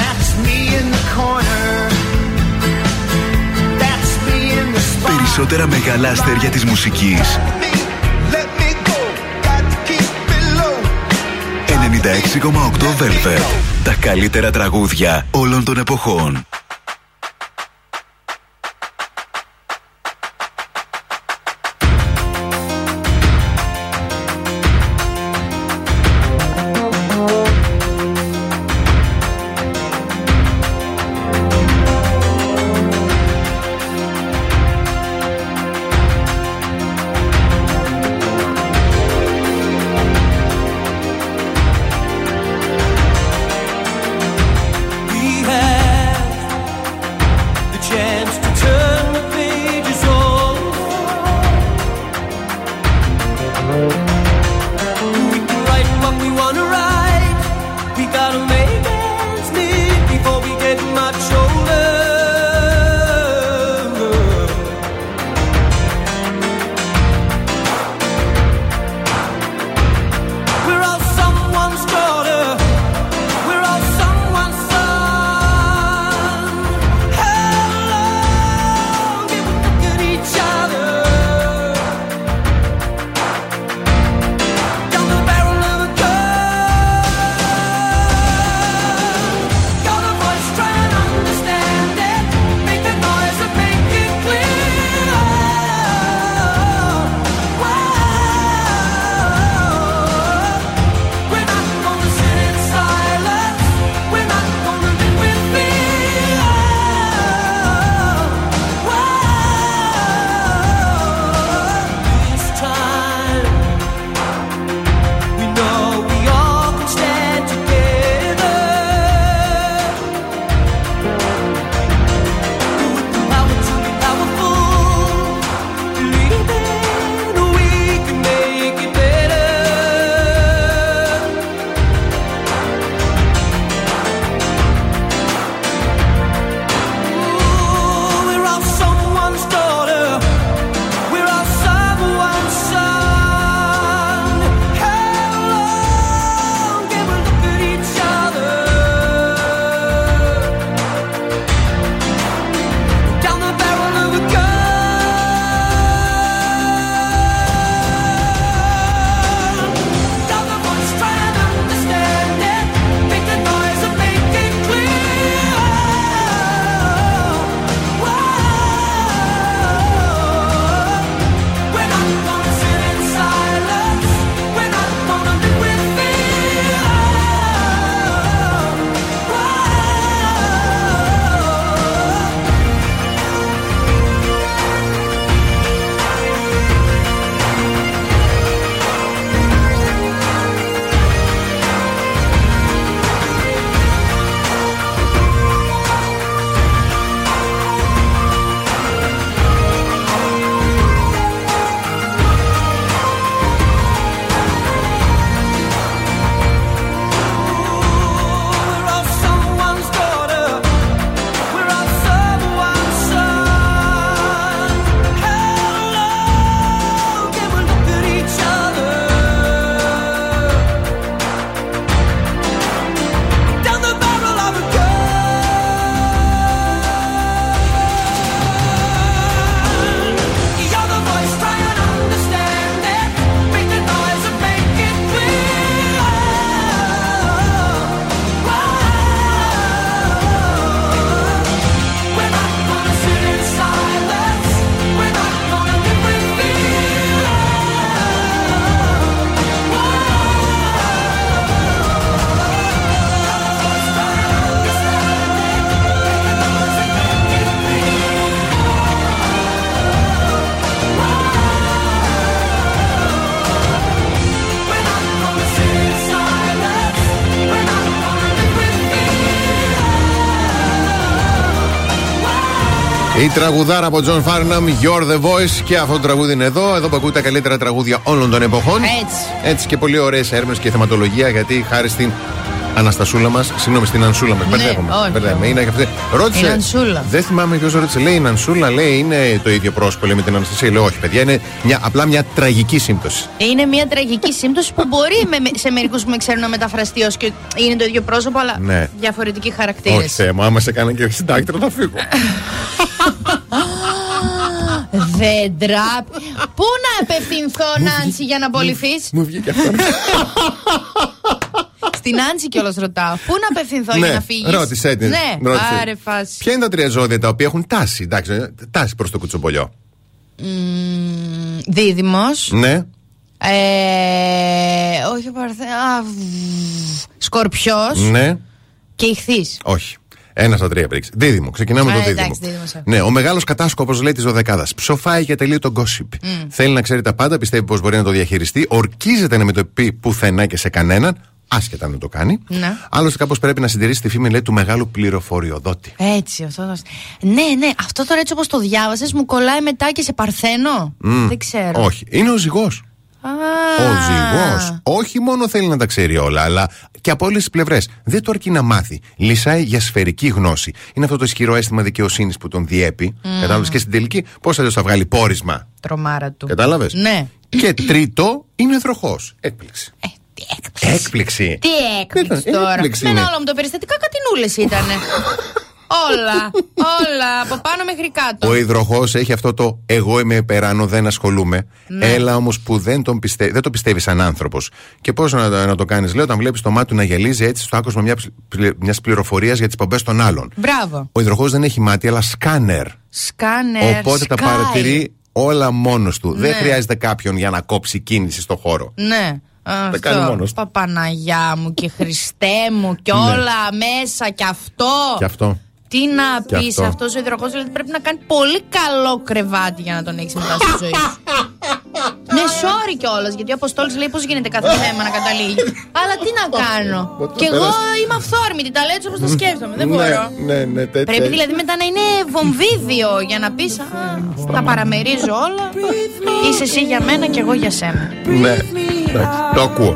Περισσότερα μεγάλα αστέρια της μουσικής. 96,8 Velvet. Τα καλύτερα τραγούδια όλων των εποχών. Η τραγουδάρα από John Farnham, You're the Voice. Και αυτό το τραγούδι είναι εδώ. Εδώ που ακούτε τα καλύτερα τραγούδια όλων των εποχών. Έτσι. Έτσι και πολύ ωραίες έρευνες και θεματολογία γιατί χάρη στην Αναστασούλα μας. Συγγνώμη, στην Ανσούλα μας. Ναι, Μπερδεύομαι. Είναι αυτή. Ρώτησε. Δεν θυμάμαι ποιος ρώτησε. Λέει η Ανσούλα, λέει είναι το ίδιο πρόσωπο λέει, με την Αναστασία. Λέω όχι, παιδιά, είναι μια, απλά μια τραγική σύμπτωση. Είναι μια τραγική σύμπτωση που μπορεί με, σε μερικούς που με ξέρουν να μεταφραστεί ως και είναι το ίδιο πρόσωπο, αλλά ναι. διαφορετικοί χαρακτήρες. Όχι θέμα. Άμα σε κάνα και συντάκτρα θα φύγω. Δεν τραπ. Πού να απευθυνθώ, Νάντσι, για να απολυθείς; Μου βγήκε αυτό. Στην Νάντσι κιόλας ρωτάω. Πού να απευθυνθώ για να φύγεις; Ναι, ρώτησε την. Ναι, ρώτησε. άρε φάση. Ποια είναι τα τρία ζώδια τα οποία έχουν τάση, εντάξει, ε, τάση προς το κουτσομπολιό; Δίδυμος. Ναι. Ε, όχι, παρθε... Α, Σκορπιός Ναι. και ηχθή. Όχι. Ένα στα τρία πρίξει. Δίδυμο. Ξεκινάμε Α, με το εντάξει, δίδυμος. δίδυμος έχω. Ναι, ο μεγάλος κατάσκοπος λέει της δωδεκάδας. Ψοφάει για τελείω τον gossip. Θέλει να ξέρει τα πάντα, πιστεύει πως μπορεί να το διαχειριστεί. Ορκίζεται να μην το πει πουθενά και σε κανέναν, άσχετα να το κάνει. Ναι. Άλλωστε, κάπως πρέπει να συντηρήσει τη φήμη λέει, του μεγάλου πληροφοριοδότη. Έτσι, αυτό. το- Ναι, ναι, αυτό τώρα έτσι όπως το διάβασες μου κολλάει μετά και σε παρθένο. Μμ. Δεν ξέρω. Όχι. Είναι ο ζυγός. Α, Ο ζυγός. Όχι μόνο θέλει να τα ξέρει όλα, αλλά και από όλες τις πλευρές. Δεν του αρκεί να μάθει. Λυσάει για σφαιρική γνώση. Είναι αυτό το ισχυρό αίσθημα δικαιοσύνης που τον διέπει. Μμ. Κατάλαβες και στην τελική πώς αλλιώς θα βγάλει πόρισμα. Τρομάρα του. Κατάλαβες; Ναι. Και τρίτο είναι δροχός. Έκπληξη. έκπληξη. Τι έκπληξη Ήταν, τώρα. έκπληξη Με ένα είναι. όλο μου το περιστατικά κατηνούλε ήταν. όλα, όλα, από πάνω μέχρι κάτω. Ο υδροχός έχει αυτό το Εγώ είμαι υπεράνω, δεν ασχολούμαι. Ναι. Έλα όμως που δεν, τον πιστε... δεν το πιστεύεις σαν άνθρωπος. Και πώς να, να το κάνεις, λέω, όταν βλέπεις το μάτι του να γελίζει έτσι στο άκουσμα μια μιας πληροφορίας για τις πομπές των άλλων. Μπράβο. Ο υδροχός δεν έχει μάτι, αλλά σκάνερ. Σκάνερ. Οπότε τα σκάει. παρατηρεί όλα μόνος του. Δεν Ναι. χρειάζεται κάποιον για να κόψει κίνηση στο χώρο. Ναι. Αυτό. κάνει μόνος του. Παπαναγιά μου και Χριστέ μου και Ναι. όλα μέσα και αυτό. Και αυτό. Τι να Και πεις αυτό. αυτός ο υδροχός, δηλαδή πρέπει να κάνει πολύ καλό κρεβάτι για να τον έχεις μετά στη ζωή σου. ναι, sorry κιόλας, γιατί ο Αποστόλης λέει πώς γίνεται κάθε θέμα να καταλήγει. Αλλά τι να κάνω. Κι εγώ πέρασε. είμαι αυθόρμητη, τα λέω έτσι όπως τα σκέφτομαι. Δεν Ναι, μπορώ. ναι, ναι, τέτοια. Πρέπει δηλαδή μετά να είναι βομβίδιο για να πεις Τα παραμερίζω όλα. Είσαι εσύ για μένα και εγώ για σένα. Ναι, εντάξει, το ακούω.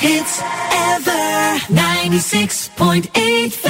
hits ever. 96.8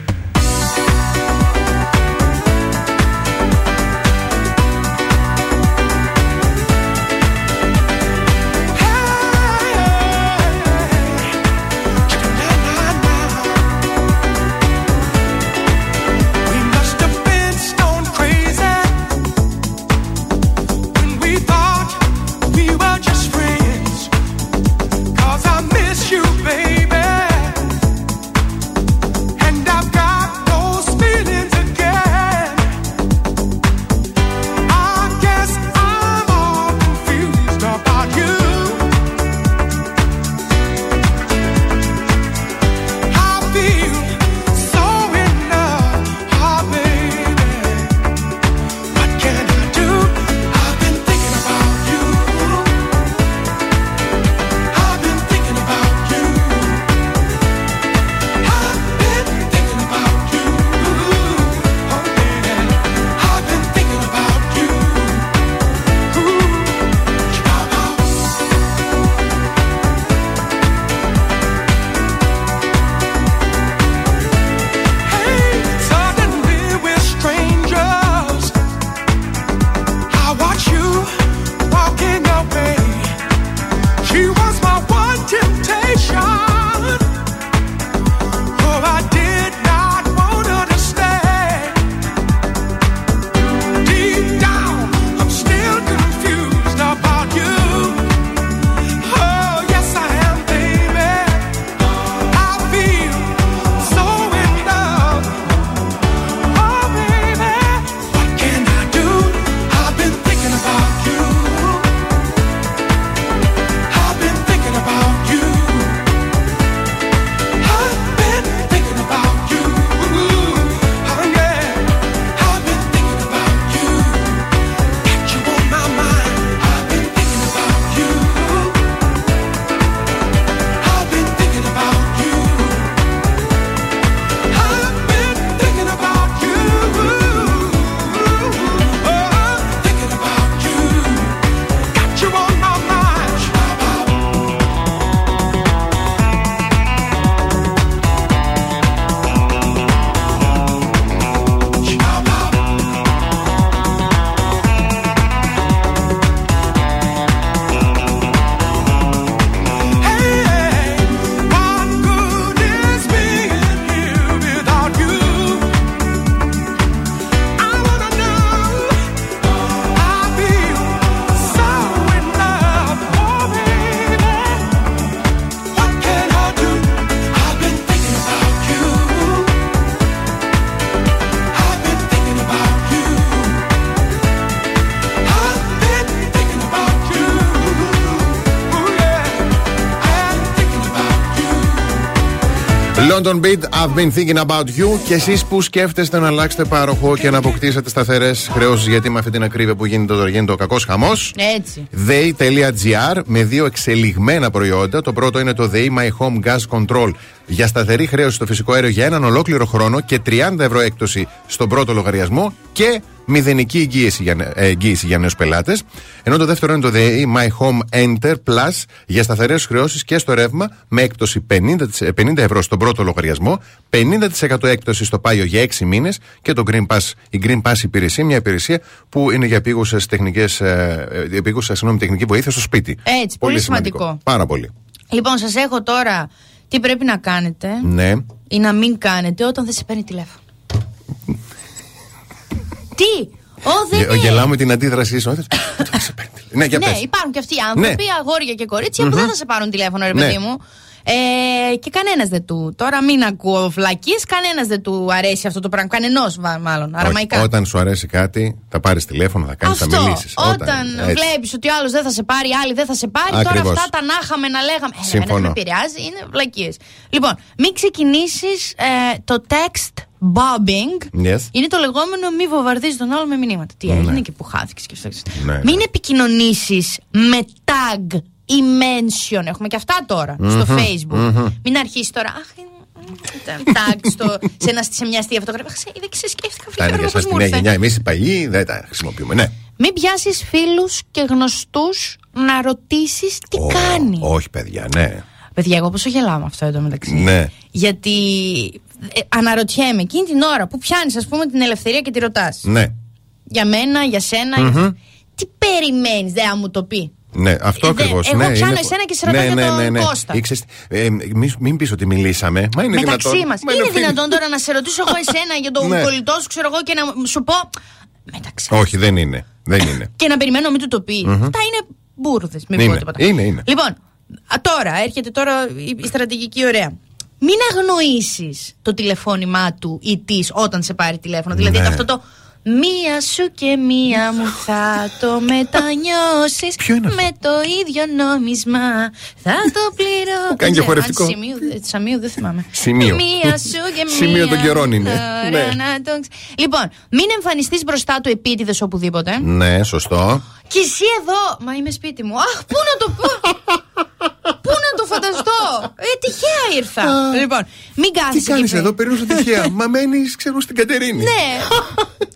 London Beat, I've been thinking about you. Και εσείς που σκέφτεστε να αλλάξετε πάροχο και να αποκτήσετε σταθερές χρεώσεις, γιατί με αυτή την ακρίβεια που γίνεται τώρα γίνεται ο κακός χαμός. Έτσι. They.gr με δύο εξελιγμένα προϊόντα. Το πρώτο είναι το They My Home Gas Control για σταθερή χρέωση στο φυσικό αέριο για έναν ολόκληρο χρόνο και 30 ευρώ έκπτωση στον πρώτο λογαριασμό και μηδενική εγγύηση για, ε, εγγύηση για νέους πελάτες. Ενώ το δεύτερο είναι το The My Home Enter Plus για σταθερές χρεώσεις και στο ρεύμα με έκπτωση 50, τς- ε, 50 ευρώ στον πρώτο λογαριασμό, 50% έκπτωση στο πάγιο για 6 μήνες και το Green Pass, η Green Pass υπηρεσία, μια υπηρεσία που είναι για επίγουσες τεχνικές, ε, ε, επίγουσα, συγγνώμη, τεχνική βοήθεια στο σπίτι. Έτσι, πολύ σημαντικό. Πάρα πολύ. Λοιπόν, σας έχω τώρα τι πρέπει να κάνετε Ναι. ή να μην κάνετε όταν δεν σε παίρνει τηλέφωνο; τι! Ω, δεν Γε- είναι. Γελάμε την αντίδρασή σου. ναι, για ναι, πες. υπάρχουν και αυτοί οι άνθρωποι, Ναι. αγόρια και κορίτσια, που Μμμ. δεν θα σε πάρουν τηλέφωνο, ρε Ναι. παιδί μου. Ε, και κανένας δεν του. Τώρα μην ακούω φλακίε, κανένας δεν του αρέσει αυτό το πράγμα. Κανενός μάλλον. Αραμαϊκά. Όχι, Όταν σου αρέσει κάτι, θα πάρεις τηλέφωνο, θα κάνεις, θα Αυτό. μιλήσεις. Όταν βλέπεις ότι ο άλλος δεν θα σε πάρει, η άλλη δεν θα σε πάρει, Ακριβώς. τώρα αυτά τα να είχαμε να λέγαμε. Ε, Συμφωνώ. δεν με επηρεάζει, είναι βλακίες. Λοιπόν, μην ξεκινήσεις ε, το text bobbing. Yes. Είναι το λεγόμενο μη βομβαρδίζεις τον άλλο με μηνύματα. Τι Ναι. έγινε και που χάθηκες και αυτό. Ναι, ναι. Μην επικοινωνήσεις με tag ή mention. Έχουμε και αυτά τώρα στο Μμμ, facebook. μμμ. Μην αρχίσεις τώρα. Αχ, ήταν tag στο, σε, ένα, σε μια αστεία φωτογραφία. Αχ, δεν ξεσκέφτηκα Φτάνει φλικάρω για πώς εσά μου τη νέα ήρθε. γενιά. Εμεί οι παλιοί δεν τα χρησιμοποιούμε. Ναι. Μην πιάσεις φίλους και γνωστούς να ρωτήσεις τι κάνει. Όχι, παιδιά, ναι. Παιδιά, εγώ πόσο γελάω με αυτό εδώ μεταξύ. Ναι. Γιατί ε, αναρωτιέμαι εκείνη την ώρα που πιάνεις, ας πούμε, την ελευθερία και τη ρωτάς. Ναι. Για μένα, για σένα. Μμμ. Τι περιμένεις, δεν θα μου το πει. Ναι, αυτό Ε, δε- ακριβώς. εγώ ναι, πιάνω είναι- εσένα και σε ρωτάω για τον Κώστα. Ήξερες, ε, μη, μην πεις ότι μιλήσαμε. Μα είναι Μεταξύ δυνατόν. μας. Μα Είναι φίλοι. δυνατόν τώρα να σε ρωτήσω εγώ εσένα για τον Ναι. κολλητός σου, ξέρω εγώ, και να σου πω. Όχι, δεν είναι. Δεν είναι. και να περιμένω να μην του το πει. Μμμ. Αυτά είναι μπουρδες. Μην πω Είναι, τίποτα. είναι, είναι. Λοιπόν, α, τώρα έρχεται τώρα η, η στρατηγική ωραία. Μην αγνοήσεις το τηλεφώνημά του ή της όταν σε πάρει τηλέφωνο. Δηλαδή Ναι. αυτό το Μία σου και μία μου θα το μετανιώσεις Με το ίδιο νόμισμα Θα το πληρώ κάνει και χορευτικό; Σημείο, Σαμίου δεν θυμάμαι Σημείο. Μία σου και μία Σημείο των καιρών μου είναι. θα- Ναι. να το ξε- Λοιπόν, μην εμφανιστείς μπροστά του επίτηδες οπουδήποτε Ναι, σωστό. και εσύ εδώ, μα είμαι σπίτι μου. Αχ, πού να το πω; πού να το φανταστώ. Ε, τυχαία ήρθα. λοιπόν, μην Τι κάθεσαι κάνεις εκεί εδώ, περνούσα τυχαία. Μα μένεις, ξέρω, στην Κατερίνη. Ναι.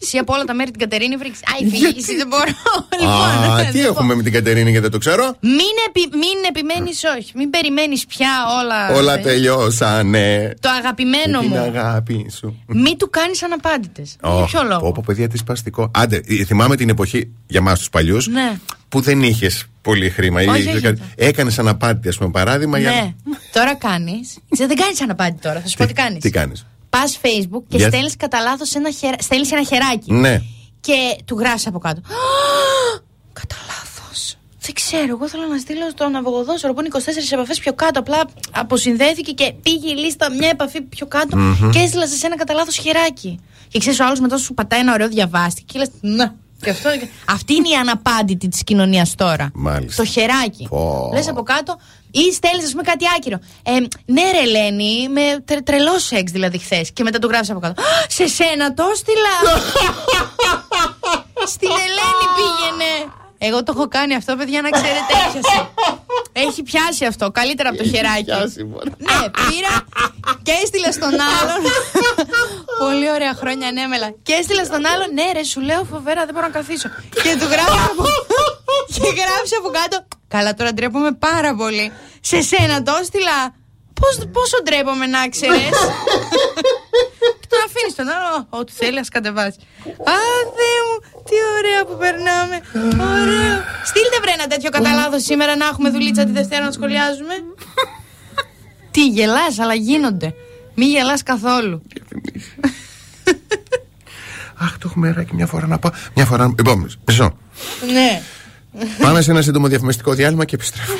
Εσύ από όλα τα μέρη την Κατερίνη βρήκες. Άι, φύγεις, εσύ δεν μπορώ. Α, λοιπόν, τι έχουμε με την Κατερίνη γιατί δεν το ξέρω; μην, επι, μην επιμένεις, όχι. Μην περιμένεις πια όλα. Όλα τελειώσανε. Το αγαπημένο Την μου. αγάπη σου. Μην του κάνεις αναπάντητες. Για ποιο λόγο; Πω, πω, παιδιά, τι σπαστικό. Άντε, ε, θυμάμαι την εποχή για εμά τους παλιούς Ναι. Που δεν είχες πολύ χρήμα. Όχι, όχι. Έκανες αναπάντητη, ας πούμε, παράδειγμα. Για... Ναι. Τώρα κάνεις. Δεν κάνεις αναπάντη τώρα. Θα σου πω τι κάνεις. Τι κάνεις. Πας Facebook και Yes. στέλνεις κατά λάθος ένα, χερα... στέλνεις ένα χεράκι. Ναι. Και του γράφεις από κάτω. Κατά λάθος. Δεν ξέρω. Εγώ θέλω να στείλω στον ναυαγοδόσορο που είναι 24 επαφές πιο κάτω. Απλά αποσυνδέθηκε και πήγε η λίστα μια επαφή πιο κάτω Μμμ. και έστειλα σε ένα κατά λάθος χεράκι. Και ξέρεις, ο άλλος μετά σου πατάει ένα ωραίο διαβάστηκε και λες. Να. Και αυτό, αυτή είναι η αναπάντητη της κοινωνίας τώρα. Μάλιστα. Το χεράκι. Πω. Λες από κάτω ή στέλνεις, ας πούμε, κάτι άκυρο. Ε, ναι, ρε Ελένη, με τρε, τρελό σεξ δηλαδή χθες. Και μετά του γράφεις από κάτω. «Α, Σε σένα το έστειλα! Στην Ελένη πήγαινε! Εγώ το έχω κάνει αυτό, παιδιά, να ξέρετε, έπιασε. Έχει πιάσει αυτό, καλύτερα από το χεράκι. ναι, πήρα και έστειλα στον άλλον. Πολύ ωραία χρόνια ανέμελα. Και έστειλα στον άλλον, ναι, ρε, σου λέω φοβερά, δεν μπορώ να καθίσω. και του γράφει από, και γράψει από κάτω. Καλά, τώρα ντρέπομαι πάρα πολύ. Σε σένα το έστειλα. Πώς, πόσο ντρέπομαι να ξέρεις. και τον αφήνεις τον άλλο. Ό,τι θέλει, ας κατεβάσεις. Α, Θεέ μου, τι ωραία που περνάμε. Ωραίο. Στείλτε βρε ένα τέτοιο κατά λάθος σήμερα να έχουμε δουλίτσα τη Δευτέρα να σχολιάζουμε. τι γελάς, αλλά γίνονται. Μη γελάς καθόλου. Αχ, το έχουμε αεράκι μια φορά να πάω. Μια φορά. Λοιπόν, μισό. ναι. Πάμε σε ένα σύντομο διαφημιστικό διάλειμμα και επιστρέφουμε.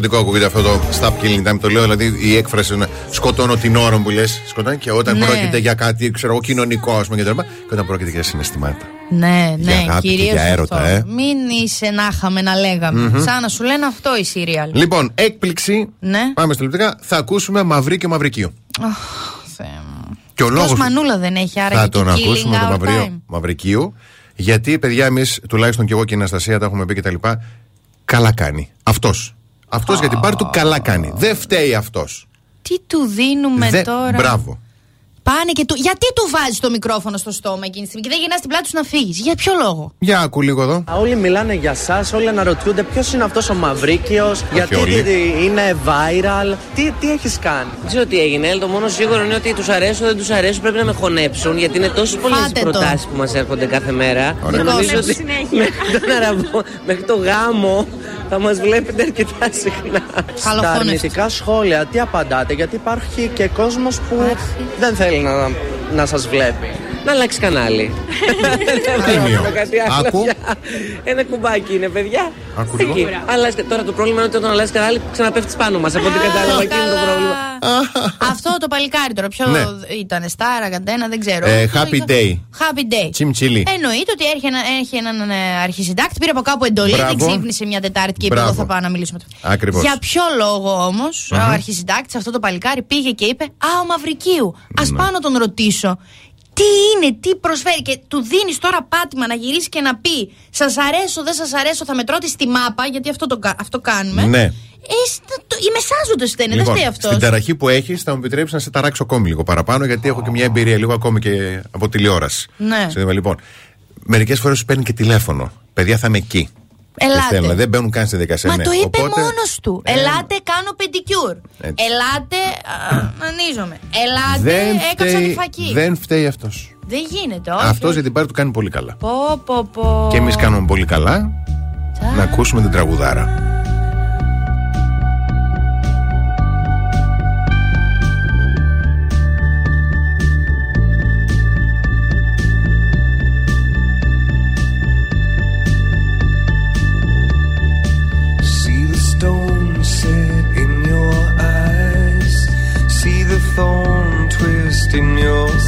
Διαφορετικό ακούγεται αυτό το stop killing time. Το λέω δηλαδή η έκφραση είναι σκοτώνω την ώρα μου που λες. Σκοτώνω και όταν Ναι. πρόκειται για κάτι ξέρω εγώ, κοινωνικό ας πούμε και τα λοιπά, Και όταν πρόκειται για συναισθήματα. Ναι, ναι, Για αγάπη και κυρίως για έρωτα, αυτό. ε. Μην είσαι να είχαμε να λέγαμε. Μμμ. Σαν να σου λένε αυτό η σύριαλ. Λοιπόν, έκπληξη. Ναι. Πάμε στα λεπτικά. Θα ακούσουμε Μαυρίκιο Μαυρικίου. Αχ, Θεέ μου. Και ο Πώς λόγος μανούλα δεν έχει, άρα θα έχει τον killing ακούσουμε τον our Μαυρίο time. Μαυρικίου. Γιατί, παιδιά, εμείς, τουλάχιστον και εγώ και η Αναστασία, τα έχουμε πει και τα λοιπά, καλά κάνει. Αυτός. Αυτός για την πάρη του καλά κάνει. Δεν φταίει αυτός. Τι του δίνουμε τώρα; Μπράβο. Πάνε και του. Γιατί του βάζεις το μικρόφωνο στο στόμα εκείνη τη στιγμή και δεν γυρνάς την πλάτη σου να φύγεις; Για ποιο λόγο; Για ακού λίγο εδώ. Όλοι μιλάνε για εσά, όλοι αναρωτιούνται ποιος είναι αυτός ο Μαυρίκιος, γιατί όλοι. τι- είναι viral. Τι, τι έχεις κάνει; Δεν ξέρω τι έγινε, αλλά το μόνο σίγουρο είναι ότι τους αρέσω, δεν τους αρέσω, πρέπει να με χωνέψουν γιατί είναι τόσες πολλές Φάτε το. προτάσεις που μας έρχονται κάθε μέρα. Ωραία. Και νομίζω Δικό ότι σας. μέχρι, τον αραβό, μέχρι το γάμο θα μας βλέπετε αρκετά συχνά. Στα αρνητικά σχόλια, τι απαντάτε, γιατί υπάρχει και κόσμος που δεν θέλει να, να σας βλέπει. Να αλλάξει κανάλι. Τίμιο. Να κάτι άλλο Άκου. πια. Ένα κουμπάκι είναι, παιδιά. Άκου Εκεί. λίγο. Αλλάζετε. Τώρα το πρόβλημα είναι ότι όταν αλλάζει κανάλι ξαναπέφτεις πάνω μας. Από ό,τι κατάλαβα, εκεί είναι το πρόβλημα. Αυτό το παλικάρι τώρα. Ποιο Ναι. ήταν, Στάρα, Καντένα, δεν ξέρω. Ε, happy day. Happy day. Τσιμτσιλί. Εννοείται ότι έχει, ένα, έχει έναν ε, αρχισυντάκτη, πήρε από κάπου εντολή, Μπράβο. δεν ξύπνησε μια Τετάρτη και είπε: Μπράβο. Εγώ θα πάω να μιλήσω με τον. Ακριβώς. Για ποιο λόγο όμως Μμμ. ο αρχισυντάκτης, αυτό το παλικάρι, πήγε και είπε: Α, ο Μαυρικίου. Α Ναι. πάω να τον ρωτήσω. Τι είναι, τι προσφέρει. Και του δίνεις τώρα πάτημα να γυρίσει και να πει: Σας αρέσω, δεν σας αρέσω, θα με τρώτε στη μάπα, γιατί αυτό, το, κα- αυτό κάνουμε. Ναι. Ε, στα- το- οι μεσάζοντες φταίνε, δεν φταίει αυτός. στην ταραχή που έχεις, θα μου επιτρέψεις να σε ταράξω ακόμη λίγο παραπάνω, γιατί έχω και μια εμπειρία λίγο ακόμη και από τηλεόραση. Ναι. Συνέβη, Λοιπόν, μερικές φορές σου παίρνει και τηλέφωνο. Παιδιά, θα είμαι εκεί. Ελάτε. Και στέλνουν, δεν μπαίνουν καν στη δικασία. Μα ναι. το είπε Οπότε, μόνος του. Ελάτε, κάνω πεντικιούρ. Έτσι. Ελάτε, α, ανίζομαι. Ελάτε, δεν έκαψα τη φταίει, φακή. δεν φταίει αυτός. Δεν γίνεται, όχι. Αυτός για την πάρη του κάνει πολύ καλά. Πω, πω, πω. Και εμείς κάνουμε πολύ καλά να ακούσουμε την τραγουδάρα.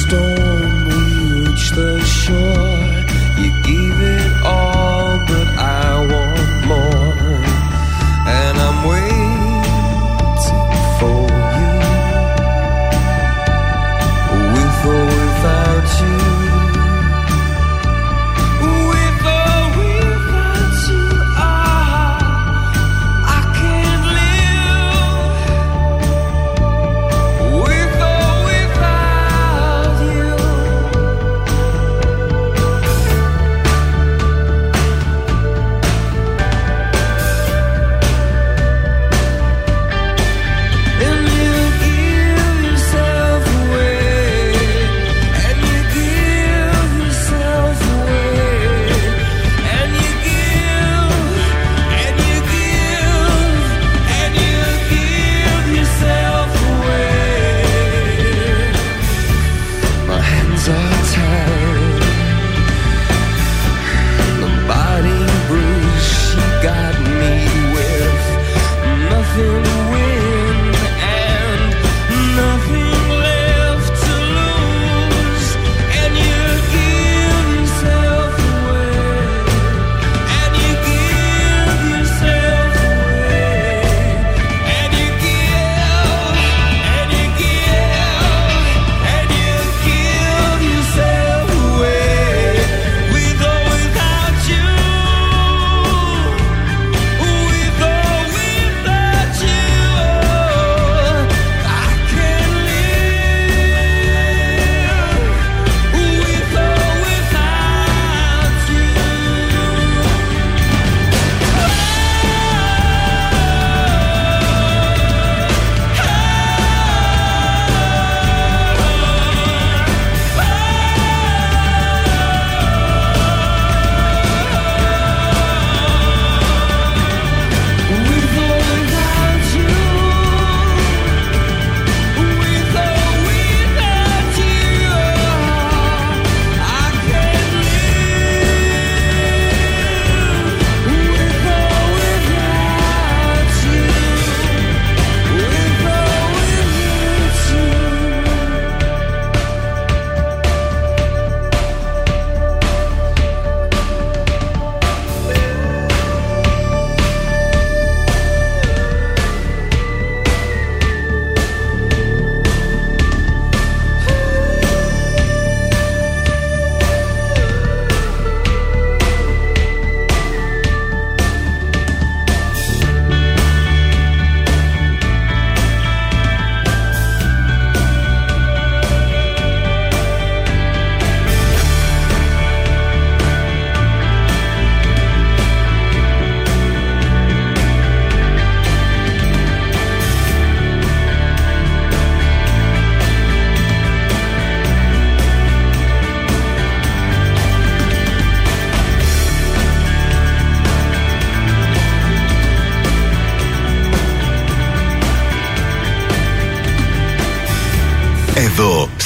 Storm, we reach the shore.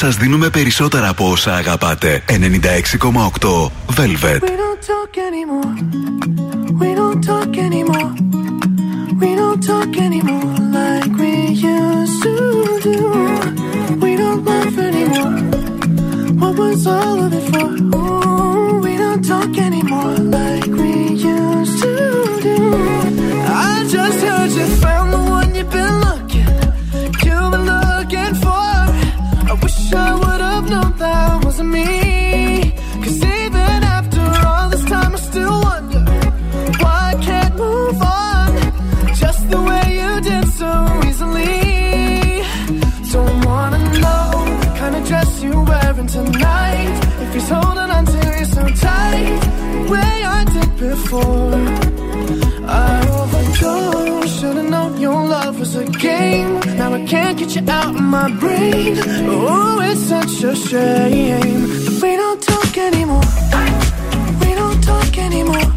Σας δίνουμε περισσότερα από όσα αγαπάτε. 96,8 Velvet. We don't talk anymore. We don't talk anymore. We don't talk anymore like we used to do. We don't laugh anymore. What was all of it for? Ooh, we don't talk anymore like we used to do. I just heard you found the one you've been you're tonight. If he's holding on to you so tight, way I did before. I overdosed. Should've known your love was a game. Now I can't get you out of my brain. Oh, it's such a shame we don't talk anymore. We don't talk anymore.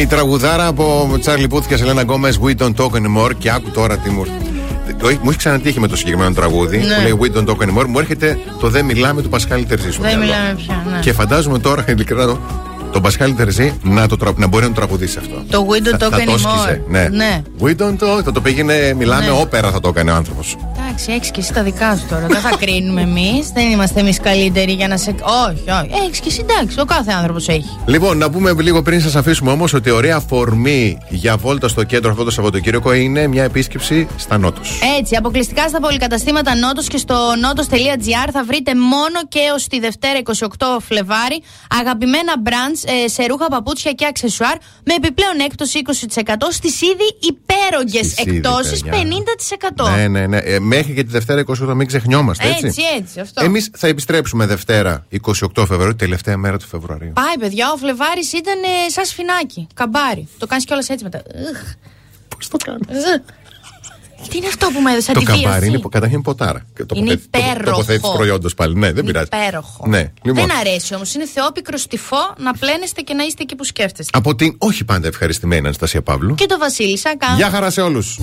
Η τραγουδάρα από Τσάρλι Πούθ και Σελένα Γκόμες We Don't Talk Anymore και άκου τώρα τι μου. Το, έχει- μου έχει ξανατύχει με το συγκεκριμένο τραγούδι Ναι. που λέει We Don't Talk Anymore. Μου έρχεται το Δεν Μιλάμε του Πασχάλη Τερζή στο Δεν μυαλό. μιλάμε πια. Ναι. Και φαντάζομαι τώρα, ειλικρινά, το, τον Πασχάλη Τερζή να, το, τρα- να μπορεί να το τραγουδήσει αυτό. Το We don't Θα- talk θα το anymore. σκίσε, Ναι. Ναι. We don't talk. Θα το πήγαινε, μιλάμε, Ναι. όπερα θα το έκανε ο άνθρωπος. Εντάξει, έχεις και εσύ τα δικά σου τώρα. Δεν θα κρίνουμε εμείς. Δεν είμαστε εμείς καλύτεροι για να σε. Όχι, όχι. Έχεις και εσύ εντάξει. Ο κάθε άνθρωπος έχει. Λοιπόν, να πούμε λίγο πριν σας αφήσουμε όμως ότι ωραία φορμή για βόλτα στο κέντρο αυτό το Σαββατοκύριακο είναι μια επίσκεψη στα Νότο. Έτσι, αποκλειστικά στα πολυκαταστήματα Νότος και στο notos.gr θα βρείτε μόνο και έω τη Δευτέρα 28 Φλεβάρι αγαπημένα brands ε, σε ρούχα, παπούτσια και αξεσουάρ με επιπλέον έκπτωση 20% στις ήδη υπέρογγες Στις ήδη, εκτόσεις παιδιά. 50%. Ναι, ναι, ναι. Ε, μέχρι και τη Δευτέρα 28 μην ξεχνιόμαστε, έτσι. έτσι, έτσι, αυτό. Εμείς θα επιστρέψουμε Δευτέρα 28 Φεβρουαρίου, τελευταία μέρα του Φεβρουαρίου. Πάει, παιδιά, ο Φλεβάρης ήταν ε, σαν σφινάκι. Καμπάρι. Το κάνεις κιόλας έτσι μετά. Πώς το κάνεις; Τι είναι αυτό που με έδωσε το αντιβίωση. καμπάρι είναι καταρχήν ποτάρα. Και τοποθέτηση- υπέροχο. Τοποθέτηση προϊόντος πάλι. Ναι, δεν Είναι πειράζει. υπέροχο. Ναι, λοιπόν. Δεν αρέσει όμως. Είναι θεόπικρο στιφό να πλένεστε και να είστε εκεί που σκέφτεστε. Από την όχι πάντα ευχαριστημένη Αναστασία Παύλου. Και το Βασίλη Σακά. Γεια χαρά σε όλους.